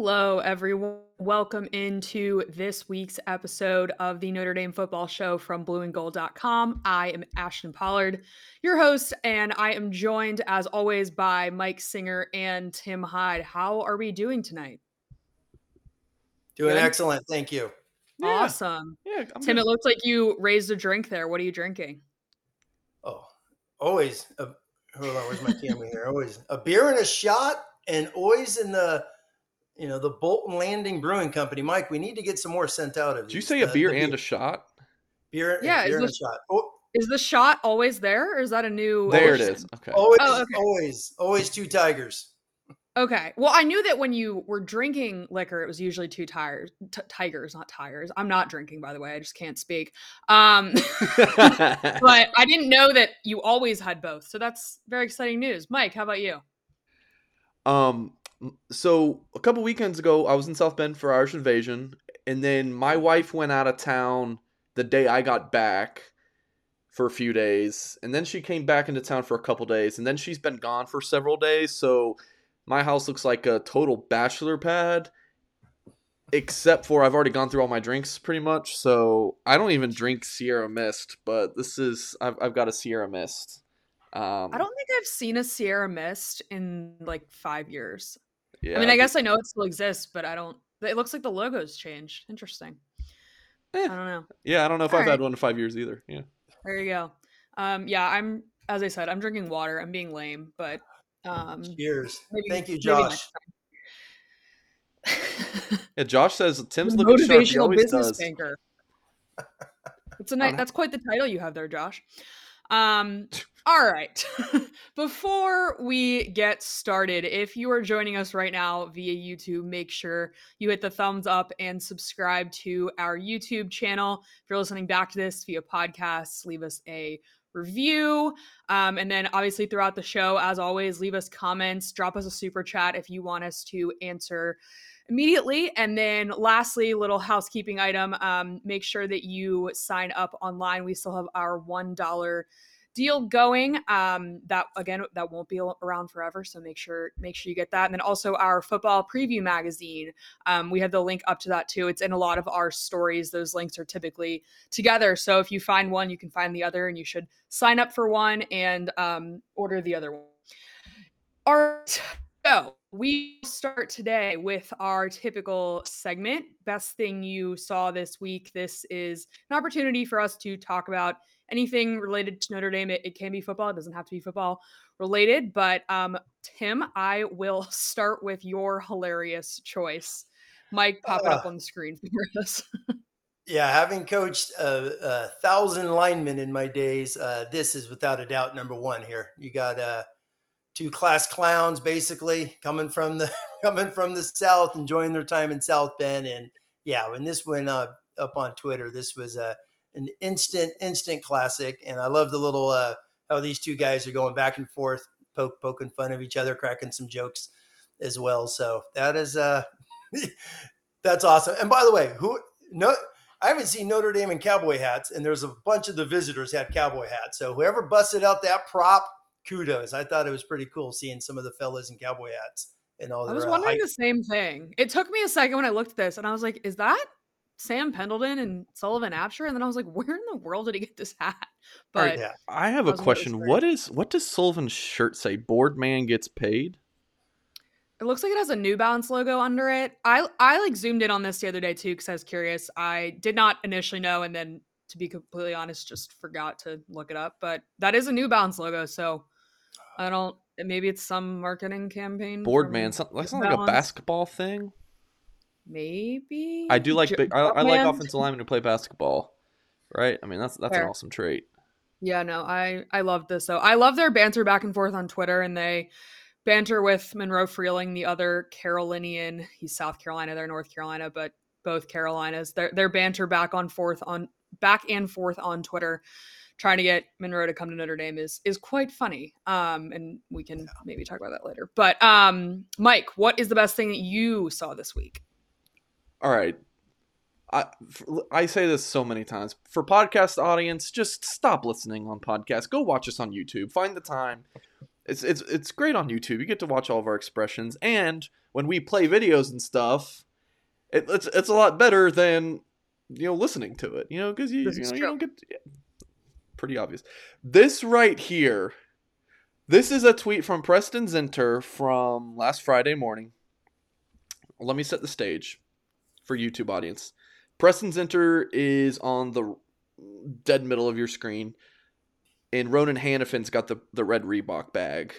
Hello, everyone. Welcome into this week's episode of the Notre Dame Football Show from blueandgold.com. I am Ashton Pollard, your host, and I am joined, as always, by Mike Singer and Tim Hyde. How are we doing tonight? Doing Good? excellent. Thank you. Yeah. Awesome. Yeah, I'm Tim, good. it looks like you raised a drink there. What are you drinking? Oh, always. A, hold on, where's my camera here? Always a beer and a shot, and always in the, you know, the Bolton Landing Brewing Company. Mike, we need to get some more sent out of. Did you these. say a beer the and a shot? beer? Yeah, beer is and a shot. Oh, Is the shot always there, or is that a new? There it addition? Okay. always, Oh, okay. always, always two tigers. Okay. Well, I knew that when you were drinking liquor, it was usually two tires, t- tigers, not tires. I'm not drinking, by the way. I just can't speak. Um, but I didn't know that you always had both. So that's very exciting news. Mike, how about you? Um, so a couple weekends ago, I was in South Bend for Irish Invasion, and then my wife went out of town the day I got back for a few days, and then she came back into town for a couple days, and then she's been gone for several days. So my house looks like a total bachelor pad, except for I've already gone through all my drinks pretty much. So I don't even drink Sierra Mist, but this is I've I've got a Sierra Mist. Um, I don't think I've seen a Sierra Mist in like five years. Yeah, I mean, I guess I know it still exists, but I don't. It looks like the logo's changed. Interesting. Eh. I don't know. yeah, I don't know if All I've had one in five years either. Yeah. There you go. Um, yeah, I'm. As I said, I'm drinking water. I'm being lame, but um, Cheers. maybe- Thank you, Josh. Yeah, Josh says Tim's looking motivational always business does. banker. That's a nice. That's quite the title you have there, Josh. Um. All right. Before we get started, if you are joining us right now via YouTube, make sure you hit the thumbs up and subscribe to our YouTube channel. If you're listening back to this via podcasts, leave us a review. Um, and then obviously throughout the show, as always, leave us comments, drop us a super chat if you want us to answer immediately. And then lastly, little housekeeping item, um, make sure that you sign up online. We still have our $1 deal going um that again that won't be around forever so make sure make sure you get that. And then also our football preview magazine um we have the link up to that too. It's in a lot of our stories. Those links are typically together. So if you find one you can find the other and you should sign up for one and um order the other one. All right so we start today with our typical segment best thing you saw this week this is an opportunity for us to talk about anything related to Notre Dame. It, it can be football. It doesn't have to be football related. But um, Tim, I will start with your hilarious choice. Mike, pop it up Ah. on the screen for us. Yeah, having coached a, a thousand linemen in my days, uh, this is without a doubt number one here. You got uh, two class clowns basically coming from the coming from the south, enjoying their time in South Bend, and yeah, when this went uh, up on Twitter, this was uh, an instant instant classic, and I love the little uh, how these two guys are going back and forth, poke, poking fun of each other, cracking some jokes as well. So that is uh, that's awesome. And by the way, who no. I haven't seen Notre Dame in cowboy hats, and there's a bunch of the visitors had cowboy hats. So whoever busted out that prop, kudos. I thought it was pretty cool seeing some of the fellas in cowboy hats and all that. I was uh, wondering hype. the same thing. It took me a second when I looked at this and I was like, is that Sam Pendleton and Sullivan Absher? And then I was like, where in the world did he get this hat? But yeah. I have a Wasn't what it was question. for. What is what does Sullivan's shirt say? Board man gets paid. It looks like it has a New Balance logo under it. I I like zoomed in on this the other day too because I was curious. I did not initially know, and then to be completely honest, just forgot to look it up. But that is a New Balance logo, so I don't. Maybe it's some marketing campaign. Boardman, something that's not like a basketball thing. Maybe I do like big. I, I like offensive linemen who play basketball. Right? I mean, that's that's an awesome trait. Yeah, no, I I love this So I love their banter back and forth on Twitter, and they banter with Monroe Freeling, the other Carolinian. He's South Carolina, they're North Carolina, but both Carolinas. Their their banter back on forth on back and forth on Twitter, trying to get Monroe to come to Notre Dame is is quite funny. Um, and we can maybe talk about that later. But um, Mike, what is the best thing that you saw this week? All right. I, I say this so many times. For podcast audience, just stop listening on podcast Go watch us on YouTube. Find the time. It's it's it's great on YouTube. You get to watch all of our expressions, and when we play videos and stuff, it, it's it's a lot better than you know listening to it. You know because you, you, know, you don't get yeah. Pretty obvious. This right here, this is a tweet from Preston Zinter from last Friday morning. Let me set the stage for YouTube audience. Preston Zinter is on the dead middle of your screen, and Ronan Hannafin's got the, the red Reebok bag.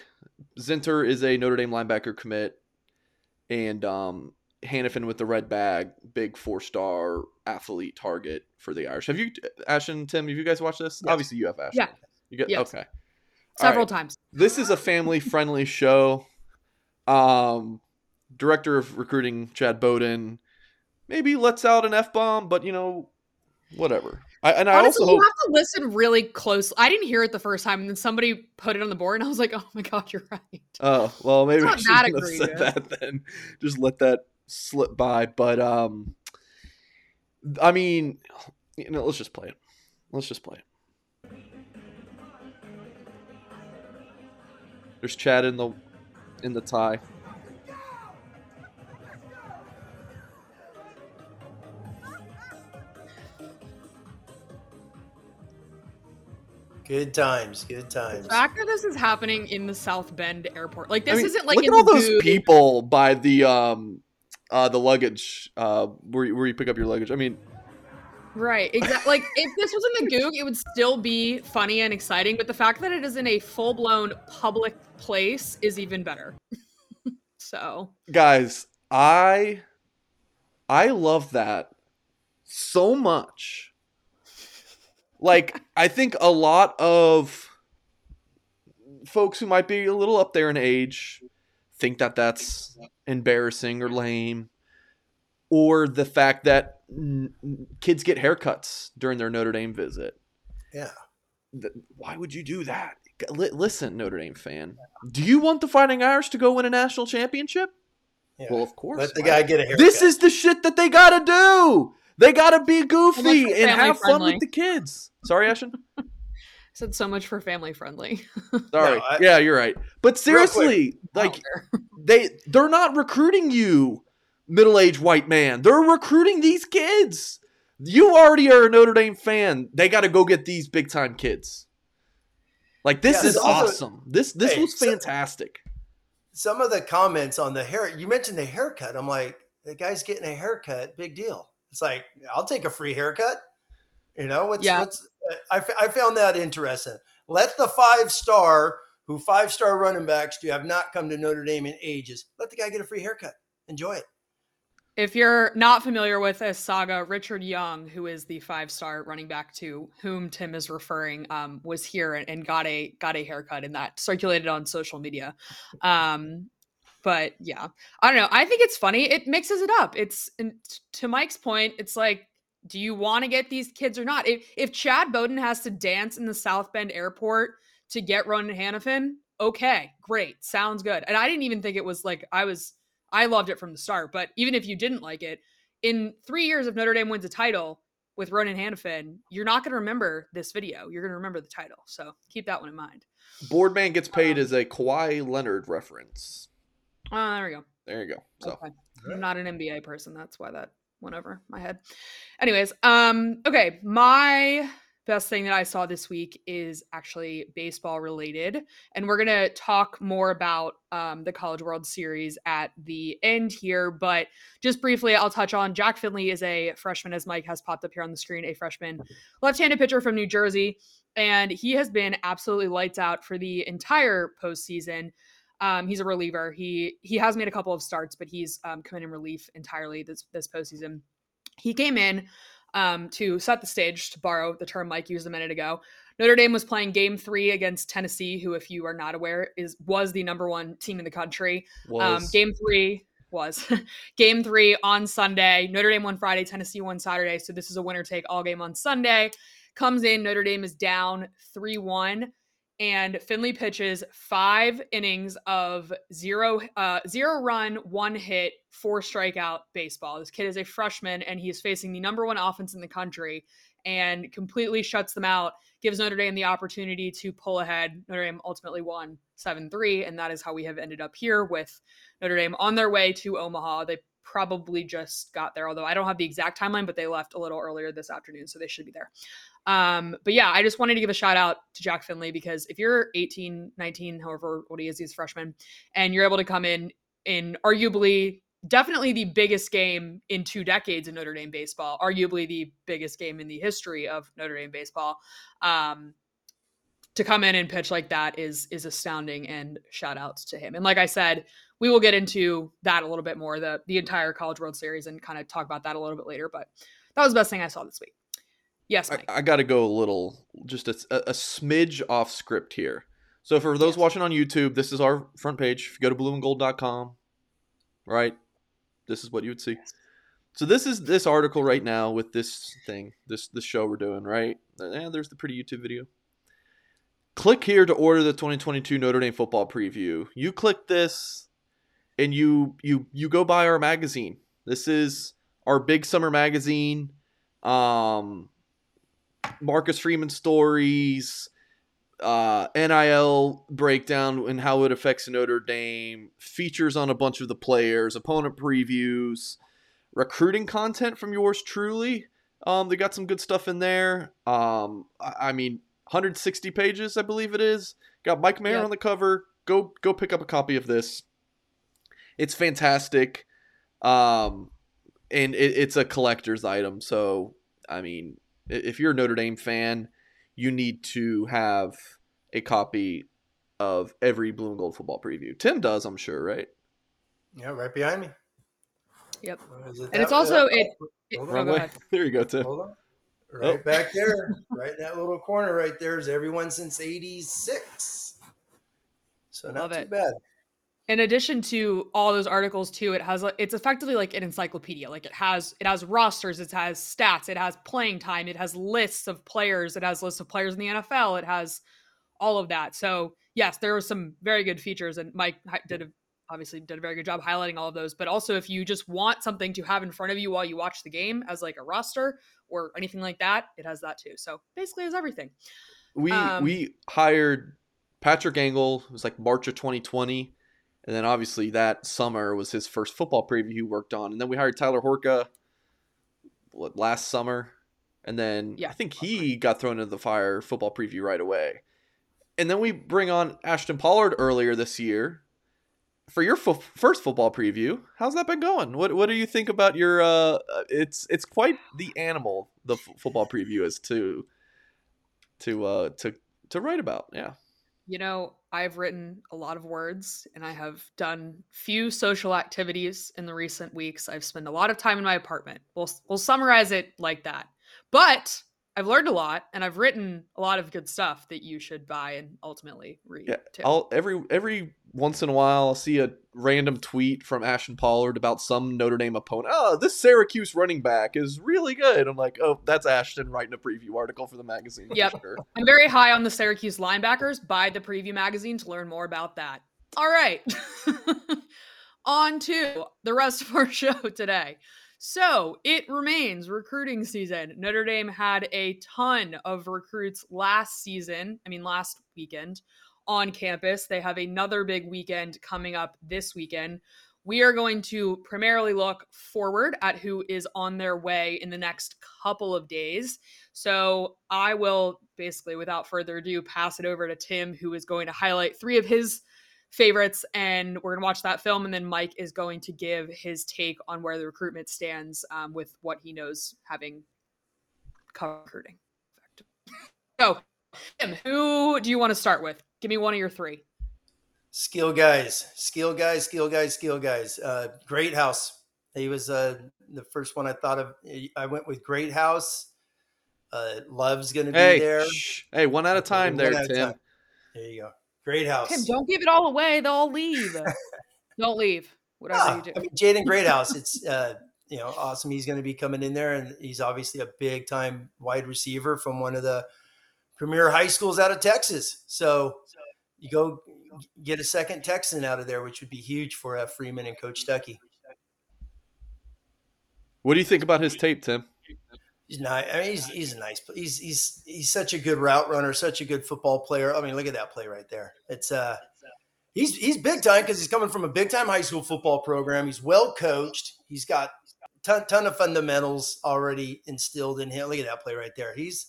Zinter is a Notre Dame linebacker commit, and um, Hannafin with the red bag, big four star athlete target for the Irish. Have you, Ashton, Tim, have you guys watched this? Yes. Obviously, you have, Ashton. Yeah. You get, Yes. Okay. Several right times. this is a family friendly show. Um, director of recruiting Chad Bowden maybe lets out an f bomb, but you know, whatever. I, and I Honestly, also you have to listen really close. I didn't hear it the first time, and then somebody put it on the board, and I was like, "Oh my god, you're right." Oh well, maybe I shouldn't have said that then. Just let that slip by. But um, I mean, you know, let's just play it. Let's just play it. There's Chad in the in the tie. Good times, good times. The times. fact that this is happening in the South Bend airport, like this I mean, isn't like look in at all the those Gug. people by the um uh the luggage uh where you, where you pick up your luggage. I mean, Right, exactly. like if this was in the Gug, it would still be funny and exciting, but the fact that it is in a full blown public place is even better. so guys, I I love that so much. Like I think a lot of folks who might be a little up there in age think that that's embarrassing or lame or the fact that n- n- kids get haircuts during their Notre Dame visit. Yeah. Th- Why would you do that? G- li- Listen, Notre Dame fan. Do you want the Fighting Irish to go win a national championship? Yeah. Well, of course. Let the guy get a haircut. This is the shit that they gotta do. They gotta be goofy Almost and family have fun with the kids. Sorry, Ashton. I said so much for family friendly. Sorry. No, I- yeah, you're right. But Real quick. seriously, like they they're not recruiting you, middle-aged white man. They're recruiting these kids. You already are a Notre Dame fan. They got to go get these big time kids. Like this Yeah, is also- awesome. This this Hey, was so- fantastic. Some of the comments on the hair, you mentioned the haircut. I'm like, the guy's getting a haircut, big deal. It's like, I'll take a free haircut. You know, what's, Yeah. what's, I, found that interesting. Let the five star, who five star running backs do have not come to Notre Dame in ages, let the guy get a free haircut. Enjoy it. If you're not familiar with this saga, Richard Young, who is the five-star running back to whom Tim is referring, um, was here and, got a got a haircut, and that circulated on social media. Um, but yeah, I don't know. I think it's funny. It mixes it up. It's to Mike's point. It's like, do you want to get these kids or not? If if Chad Bowden has to dance in the South Bend airport to get Ronan Hannafin, okay, great, sounds good. And I didn't even think it was like I was. I loved it from the start. But even if you didn't like it, in three years, if Notre Dame wins a title with Ronan Hannafin, you're not going to remember this video. You're going to remember the title. So keep that one in mind. Boardman gets paid as a Kawhi Leonard reference. Uh, there we go. There you go. So Okay. I'm not an NBA person. That's why that went over my head. Anyways, um, okay, my best thing that I saw this week is actually baseball related. And we're to talk more about um, the College World Series at the end here. But just briefly, I'll touch on Jack Findlay is a freshman, as Mike has popped up here on the screen, a freshman left handed pitcher from New Jersey. And he has been absolutely lights out for the entire postseason. Um, he's a reliever. He he has made a couple of starts, but he's um, come in in relief entirely this this postseason. He came in um, to set the stage, to borrow the term Mike used a minute ago. Notre Dame was playing Game Three against Tennessee, who, if you are not aware, is was the number one team in the country. Um, game Three was Game Three on Sunday. Notre Dame won Friday, Tennessee won Saturday. So this is a winner take all game on Sunday. Comes in, Notre Dame is down three one and Findlay pitches five innings of zero uh, zero run, one hit, four strikeout baseball. This kid is a freshman and he's facing the number one offense in the country and completely shuts them out. Gives Notre Dame the opportunity to pull ahead. Notre Dame ultimately won 7 3, and that is how we have ended up here with Notre Dame on their way to Omaha. They probably just got there, although I don't have the exact timeline, but they left a little earlier this afternoon, so they should be there. Um, but yeah, I just wanted to give a shout out to Jack Findlay because if you're 18, 19, however old he is, he's a freshman, and you're able to come in in arguably definitely the biggest game in two decades in Notre Dame baseball, arguably the biggest game in the history of Notre Dame baseball. Um, to come in and pitch like that is is astounding and shout outs to him. And like I said, we will get into that a little bit more, the the entire College World Series and kind of talk about that a little bit later. But that was the best thing I saw this week. Yes. I, I got to go a little, just a, a, smidge off script here. So for those yes. watching on YouTube, this is our front page. If you go to blueandgold.com, right, this is what you would see. So this is this article right now with this thing, this this show we're doing, right? Uh, and there's the pretty YouTube video. Click here to order the 2022 Notre Dame football preview. You click this, and you you you go buy our magazine. This is our big summer magazine. Um, Marcus Freeman stories, uh, NIL breakdown and how it affects Notre Dame, features on a bunch of the players, opponent previews, recruiting content from yours truly. Um, they got some good stuff in there. Um, I, I mean, 160 pages, I believe it is. Got Mike Mayer on the cover. Go go pick up a copy of this. It's fantastic. Um, and it, it's a collector's item. So, I mean, if you're a Notre Dame fan, you need to have a copy of every blue and gold football preview. Tim does, I'm sure, right? Yeah, right behind me. Yep. It and it's also it. it oh, there you go, Tim. Hold on. Right oh. back there, right in that little corner right there is everyone since '86. So not Love too it. bad in addition to all those articles too it has it's effectively like an encyclopedia. Like it has it has rosters it has stats it has playing time it has lists of players it has lists of players in the nfl it has all of that. So yes there were some very good features and mike did a, obviously did a very good job highlighting all of those. But also if you just want something to have in front of you while you watch the game as like a roster or anything like that it has that too. So basically has everything. We um, we hired patrick engel. It was like march of 2020 and then obviously that summer was his first football preview he worked on. And then we hired Tyler Horka what, last summer. And then yeah. I think he got thrown into the fire football preview right away. And then we bring on Ashton Pollard earlier this year for your fo- first football preview. How's that been going? What what do you think about your uh it's it's quite the animal the f- football preview is to to uh to to write about. Yeah. You know, I've written a lot of words and I have done few social activities in the recent weeks. I've spent a lot of time in my apartment. We'll we'll summarize it like that. But I've learned a lot and I've written a lot of good stuff that you should buy and ultimately read. Yeah, too. I'll every every once in a while I'll see a random tweet from Ashton Pollard about some Notre Dame opponent. Oh, this Syracuse running back is really good. I'm like, oh, that's Ashton writing a preview article for the magazine. Yep. Sure. I'm very high on the Syracuse linebackers. Buy the preview magazine to learn more about that. All right. on to the rest of our show today. So it remains recruiting season. Notre Dame had a ton of recruits last season, I mean, last weekend on campus. They have another big weekend coming up this weekend. we are going to primarily look forward at who is on their way in the next couple of days. So I will basically, without further ado, pass it over to Tim, who is going to highlight three of his favorites and we're going to watch that film and then mike is going to give his take on where the recruitment stands um, with what he knows having covered recruiting. So Tim, who do you want to start with? Give me one of your three. Skill guys skill guys skill guys skill guys. Uh, Greathouse he was uh, the first one i thought of. I went with Greathouse uh, love's gonna be hey, there. shh. hey one at a time One there at tim. time. there you go Greathouse. Tim, don't give it all away. They'll all leave. don't leave. Whatever Ah, you do. I mean, Jaden Greathouse. It's uh, you know awesome. He's going to be coming in there, and he's obviously a big time wide receiver from one of the premier high schools out of Texas. So you go get a second Texan out of there, which would be huge for uh, Freeman and Coach Stuckey. what do you think about his tape tim Not. I mean, he's he's a nice. He's he's he's such a good route runner, such a good football player. I mean, look at that play right there. It's uh, he's he's big time because he's coming from a big time high school football program. He's well coached. He's got ton ton of fundamentals already instilled in him. Look at that play right there. He's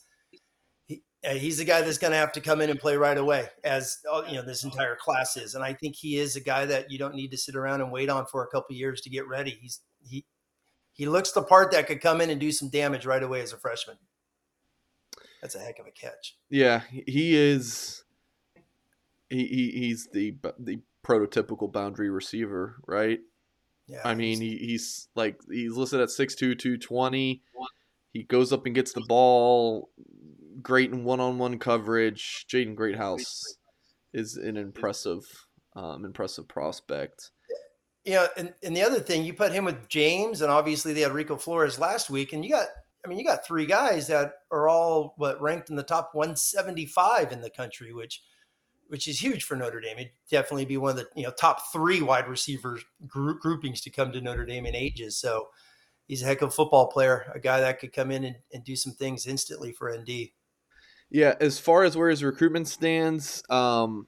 he, he's the guy that's going to have to come in and play right away, as uh, you know this entire class is. And I think he is a guy that you don't need to sit around and wait on for a couple years to get ready. He's he he looks the part that could come in and do some damage right away as a freshman. That's a heck of a catch. Yeah, he- is. He, he he's the the prototypical boundary receiver, right? Yeah, I mean, he's- he, he's like he's listed at 6'2", 220. He goes up and gets the ball. Great in one-on-one coverage. Jaden Greathouse is an impressive, um, impressive prospect. You know, and, and the other thing, you put him with James, and obviously they had Rico Flores last week, and you got, I mean, you got three guys that are all what ranked in the top 175 in the country, which, which is huge for Notre Dame. It'd definitely be one of the you know top three wide receiver group, groupings to come to Notre Dame in ages. So he's a heck of a football player, a guy that could come in and, and do some things instantly for ND. Yeah, as far as where his recruitment stands, um,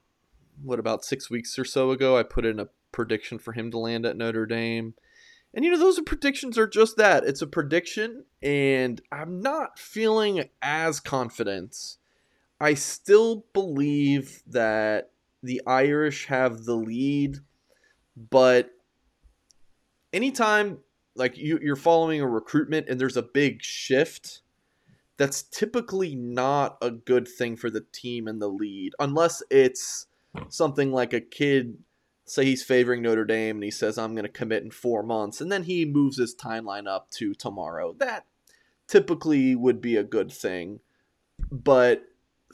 what about six weeks or so ago, I put in a prediction for him to land at Notre Dame. And you know, those predictions are just that. It's a prediction, and I'm not feeling as confident. I still believe that the Irish have the lead, but anytime like you, you're following a recruitment and there's a big shift, that's typically not a good thing for the team and the lead, unless it's something like a kid say he's favoring Notre Dame and he says I'm going to commit in 4 months and then he moves his timeline up to tomorrow. That typically would be a good thing. But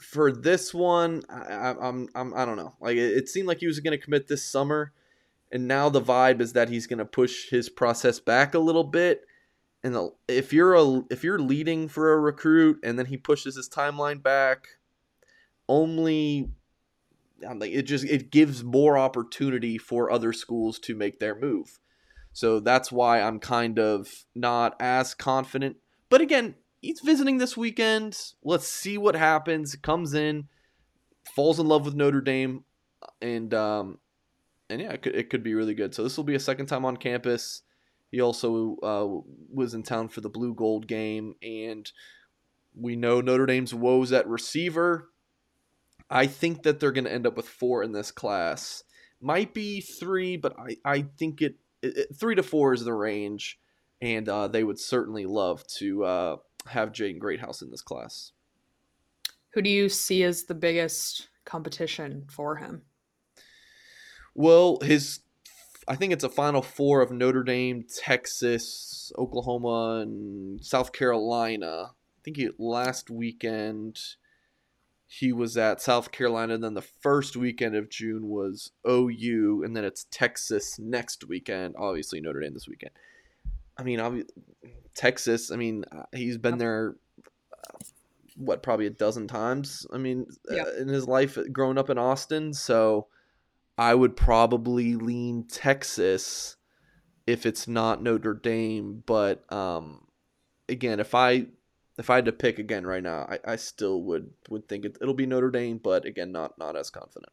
for this one, I, I'm, I'm I don't know. Like it, it seemed like he was going to commit this summer and now the vibe is that he's going to push his process back a little bit and the, if you're a if you're leading for a recruit and then he pushes his timeline back only like it just it gives more opportunity for other schools to make their move. So that's why i'm kind of not as confident. But again he's visiting this weekend. Let's see what happens. Comes in falls in love with notre dame and um and yeah it could, it could be really good. So this will be a second time on campus. He also uh, was in town for the blue gold game, and we know Notre Dame's woes at receiver. I think that they're going to end up with four in this class. Might be three, but I, I think it, it, three to four is the range, and uh, they would certainly love to uh, have Jaden Greathouse in this class. Who do you see as the biggest competition for him? Well, his I think it's a final four of Notre Dame, Texas, Oklahoma, and South Carolina. I think he, last weekend he was at South Carolina, and then the first weekend of June was OU, and then it's Texas next weekend. Obviously, Notre Dame this weekend. I mean, obvi- Texas. I mean, uh, he's been there. uh, What probably a dozen times. I mean, Yeah. uh, in his life growing up in Austin. So, I would probably lean Texas if it's not Notre Dame. But um, again, if I if I had to pick again right now, I, I still would would think it, it'll be Notre Dame. But again, not not as confident.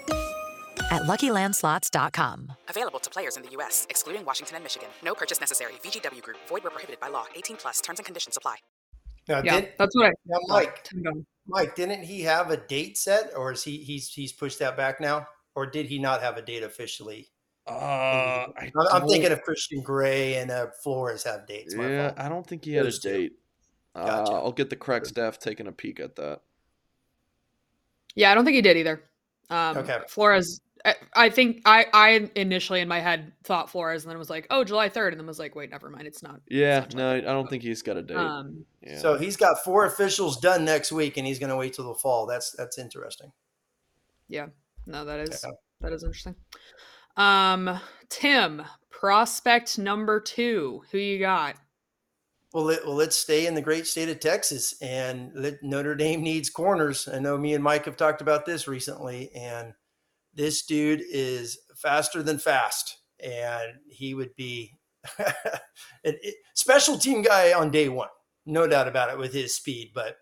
at luckylandslots.com. Available to players in the U.S., excluding Washington and Michigan. No purchase necessary. VGW Group, void where prohibited by law. 18 plus terms and conditions apply. Now, Yeah, did, that's what I. now Mike, Mike, didn't he have a date set, or is he he's he's pushed that back now, or did he not have a date officially? Uh, I I'm, I'm thinking of Christian Gray and uh, Flores have dates. Yeah. I don't think he had a Those two. date. Uh, Gotcha. I'll get the correct staff taking a peek at that. Yeah, I don't think he did either. Um, Okay. Flores. I, I think I I initially in my head thought Flores, and then was like, oh, July third, and then was like, wait, never mind, it's not. Yeah, It's no, I don't think he's got a date. Um, yeah. So he's got four officials done next week, and he's going to wait till the fall. That's that's interesting. yeah, no, that is Yeah. that is interesting. Um, Tim, prospect number two, who you got? Well, let, well, let's stay in the great state of Texas, and let, Notre Dame needs corners. I know me and Mike have talked about this recently, and this dude is faster than fast, and he would be a eh, special team guy on day one, no doubt about it, with his speed. But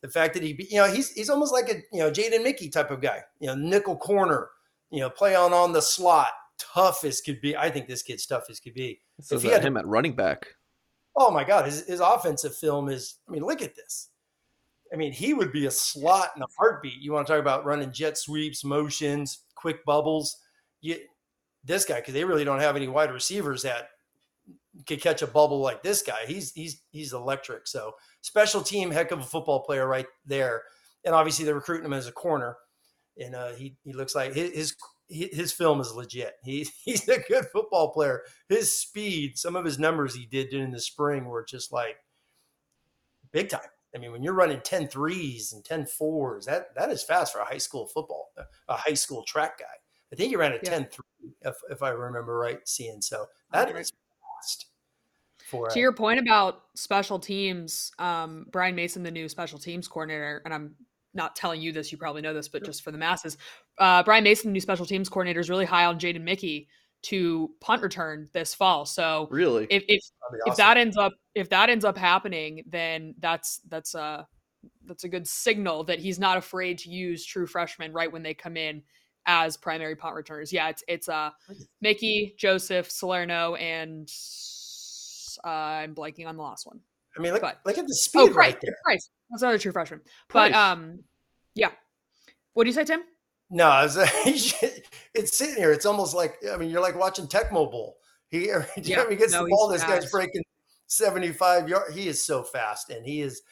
the fact that he, be, you know, he's he's almost like a you know Jaden Mickey type of guy, you know, nickel corner, you know, play on on the slot, tough as could be. I think this kid's tough as could be. It says he had- him at running back. Oh my God, his, his offensive film is, I mean, look at this. I mean, he would be a slot in a heartbeat. You want to talk about running jet sweeps, motions, quick bubbles. You, this guy, because they really don't have any wide receivers that could catch a bubble like this guy. He's he's he's electric. So special team, heck of a football player right there. And obviously they're recruiting him as a corner. And uh, he he looks like his his his film is legit. He, he's a good football player. His speed, some of his numbers he did during the spring were just like big time. I mean, when you're running 10 threes and 10 fours, that, that is fast for a high school football, a high school track guy. I think he ran a Yeah. 10 3, if, if I remember right, seeing. So that is fast. For, To uh, your point about special teams, um, Brian Mason, the new special teams coordinator, and I'm not telling you this, you probably know this, but just for the masses, uh, Brian Mason, the new special teams coordinator, is really high on Jaden Mickey to punt return this fall. So Really? if if, that'd if that ends up if that ends up happening, then that's that's a that's a good signal that he's not afraid to use true freshmen right when they come in as primary punt returners. Yeah, it's it's uh Mickey, Joseph, Salerno, and uh, I'm blanking on the last one. I mean, look, but- look at the speed Oh, Price, right there. Price. That's another true freshman. Price. But um, yeah. What do you say, Tim? No, I was, it's sitting here. It's almost like I mean, you're like watching Tecmo Bowl. He every time Yeah, he gets no, the ball, this guy's breaking 75 yards. He is so fast, and he is.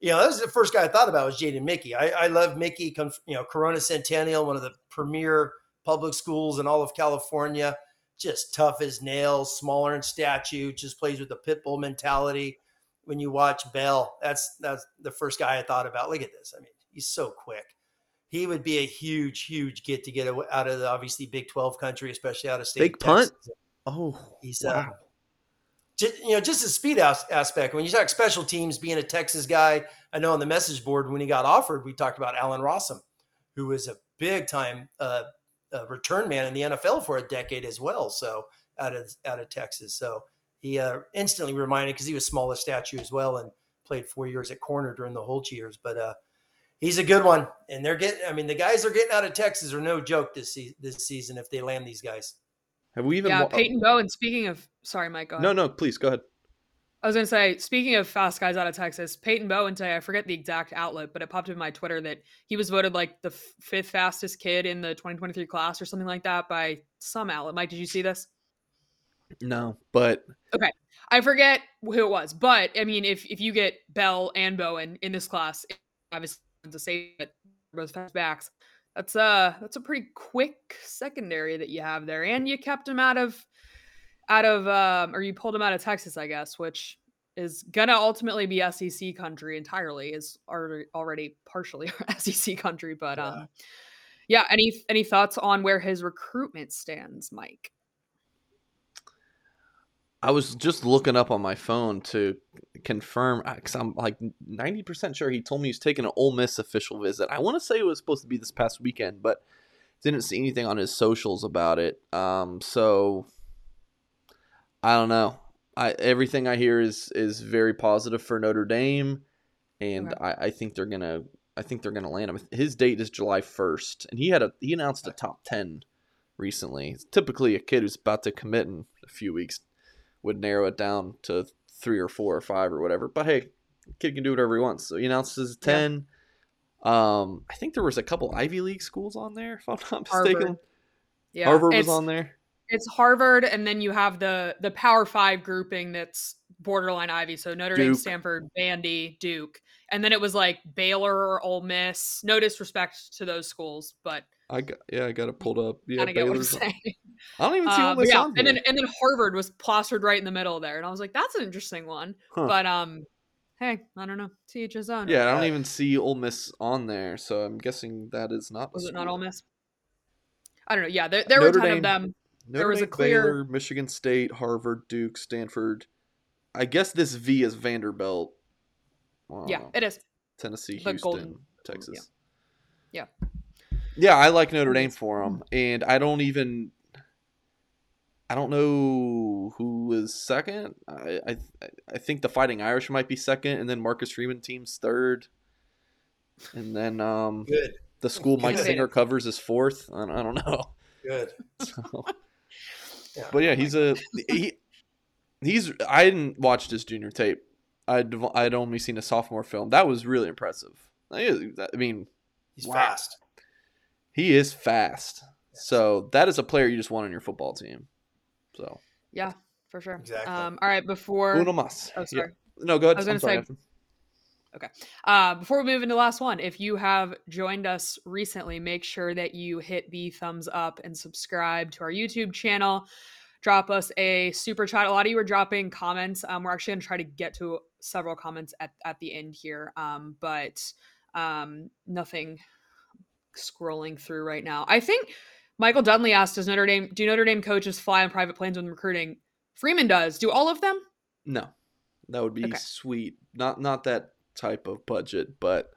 You know, that was the first guy I thought about was Jaden Mickey. I, I love Mickey. Comes, you know, Corona Centennial, one of the premier public schools in all of California. Just tough as nails, smaller in stature, just plays with a pit bull mentality. When you watch Bell, that's that's the first guy I thought about. Look at this. I mean, he's so quick he would be a huge, huge get to get out of the obviously Big Twelve country, especially out of state. Big of punt? Oh, He's uh, just, you know just the speed as- aspect. When you talk special teams, being a Texas guy, I know on the message board when he got offered, we talked about Allen Rossum, who was a big time uh, uh, return man in the NFL for a decade as well. So out of out of Texas, so he uh, instantly reminded because he was small of stature as well and played four years at corner during the Holtz years, but. He's a good one, and they're getting. I mean, the guys they're getting out of Texas are no joke this se- this season if they land these guys. Have we even? Yeah, wa- Peyton Bowen. Speaking of, sorry, Mike. Go ahead. No, no, please go ahead. I was going to say, speaking of fast guys out of Texas, Peyton Bowen today, I forget the exact outlet, but it popped in my Twitter that he was voted like the f- fifth fastest kid in the 2023 class or something like that by some outlet. Mike, did you see this? No, but okay, I forget who it was, but I mean, if if you get Bell and Bowen in this class, obviously to say that both fast backs, that's a that's a pretty quick secondary that you have there, and you kept him out of out of um, or you pulled him out of Texas, I guess, which is gonna ultimately be SEC country entirely, is already already partially SEC country, but Yeah. um, yeah. Any any thoughts on where his recruitment stands, Mike? I was just looking up on my phone to confirm because I'm like 90% sure he told me he's taking an Ole Miss official visit. I want to say it was supposed to be this past weekend, but didn't see anything on his socials about it. Um, so I don't know. I everything I hear is is very positive for Notre Dame, and Okay. I, I think they're gonna I think they're gonna land him. His date is July 1st, and he had a he announced a top 10 recently. It's typically a kid who's about to commit in a few weeks would narrow it down to three or four or five or whatever. But hey, kid can do whatever he wants. So he announced his Yeah. ten. Um, I think there was a couple Ivy League schools on there, if I'm not mistaken. Harvard. Yeah, Harvard was on there. it's Harvard, and then you have the the Power Five grouping that's borderline Ivy. So Notre Dame, Stanford, Vandy, Duke, and then it was like Baylor or Ole Miss. No disrespect to those schools, but I got yeah, I got it pulled up. Yeah, kind get what I'm Baylor's. I don't even see Uh, but yeah, on and here. then and then Harvard was plastered right in the middle there, and I was like, that's an interesting one. Huh. But um, hey, I don't know. To each his own. yeah, I don't even see Ole Miss on there, so I'm guessing that is not. was it not. Ole Miss? I don't know. Yeah, there, there were a ton Dame. of them. Notre was a Dame, clear- Baylor, Michigan State, Harvard, Duke, Stanford. I guess this V is Vanderbilt. Don't Yeah, it is. Tennessee, The Houston, Golden- Texas. Yeah. Yeah, I like Notre. Dame for them, and I don't even. I don't know who is second. I, I I think the Fighting Irish might be second, and then Marcus Freeman team's third, and then um Good, the school Mike Good. Singer covers is fourth. I don't, I don't know. good. So, Yeah. but yeah, he's a he. He's I didn't watch his junior tape. I'd I'd only seen a sophomore film. That was really impressive. I I mean, He's Wow. fast. he is fast. So that is a player you just want on your football team. So Yeah, for sure. Exactly. Um, all right, before uno mas. oh Yeah. sorry. No, go ahead. I was I'm gonna sorry, say- Okay. Uh, before we move into the last one, if you have joined us recently, make sure that you hit the thumbs up and subscribe to our YouTube channel. Drop us a super chat. A lot of you are dropping comments. Um, we're actually going to try to get to several comments at, at the end here, um, but um, nothing scrolling through right now. I think Michael Dunley asked, "Does Notre Dame do Notre Dame coaches fly on private planes when recruiting?" Freeman does. Do all of them? No, that would be Okay. sweet. Not not that type of budget, but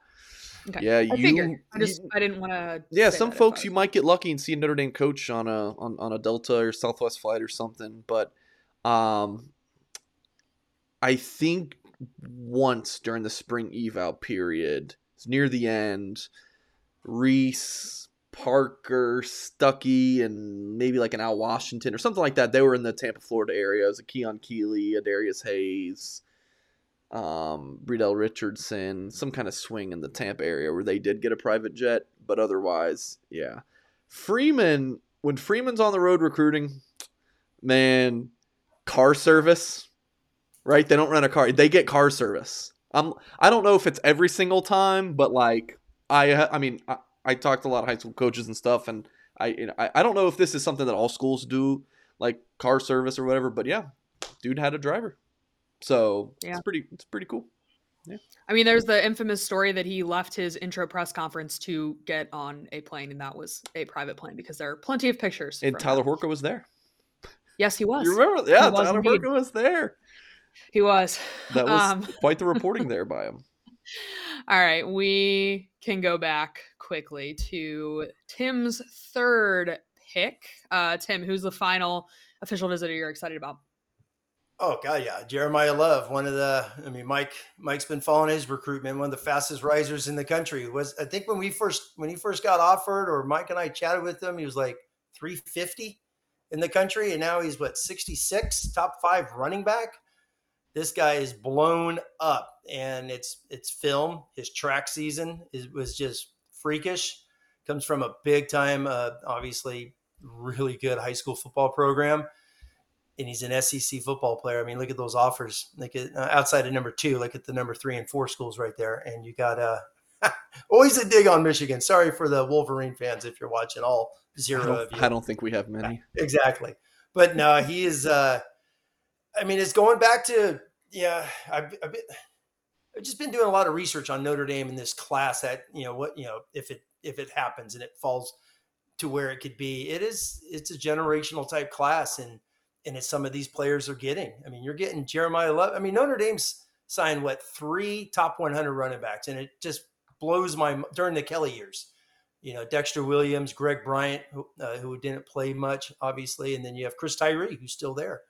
Okay. yeah, I you. figured. I just you- I didn't want to. yeah, some folks you might get lucky and see a Notre Dame coach on a on, on a Delta or Southwest flight or something, but um, I think once during the spring eval period, it's near the end, Reese, Parker, Stuckey, and maybe like an Al Washington or something like that. They were in the Tampa, Florida area. It was a Keon Keeley, a Darius Hayes, um, Bredell Richardson, some kind of swing in the Tampa area where they did get a private jet, but otherwise, yeah. Freeman, when Freeman's on the road recruiting, man, car service, right? They don't rent a car; they get car service. I'm, I don't know if it's every single time, but like I, I mean, I, I talked to a lot of high school coaches and stuff, and I, you know, I, I don't know if this is something that all schools do, like car service or whatever. But yeah, dude had a driver, so Yeah. it's pretty, it's pretty cool. Yeah. I mean, there's the infamous story that he left his intro press conference to get on a plane, and that was a private plane because there are plenty of pictures. And Tyler that. Horka was there. yes, he was. You remember? Yeah, was Tyler indeed. Horka was there. He was. That was Um, quite the reporting there by him. All right, we can go back quickly to Tim's third pick. Uh, Tim, who's the final official visitor you're excited about? Oh god, yeah, Jeremiah Love, one of the. I mean, Mike. Mike's been following his recruitment. One of the fastest risers in the country. Was I think when we first when he first got offered, or Mike and I chatted with him, he was like 350 in the country, and now he's what 66, top five running back. This guy is blown up, and it's it's film. His track season is, was just freakish. Comes from a big time, uh, obviously really good high school football program and he's an SEC football player. I mean, look at those offers. Like uh, outside of number two, look at the number three and four schools right there, and you got uh, always a dig on Michigan. Sorry for the Wolverine fans if you're watching all zero of you. I don't think we have many. exactly, but no, he is. Uh, I mean, it's going back to yeah. I've, been, I've just been doing a lot of research on Notre Dame in this class. That you know what you know if it if it happens and it falls to where it could be, it is it's a generational type class, and and it's some of these players are getting. I mean, you're getting Jeremiah Love. I mean, Notre Dame's signed what three top 100 running backs, and it just blows my during the Kelly years. You know, Dexter Williams, Greg Bryant, who, uh, who didn't play much, obviously, and then you have Chris Tyree, who's still there.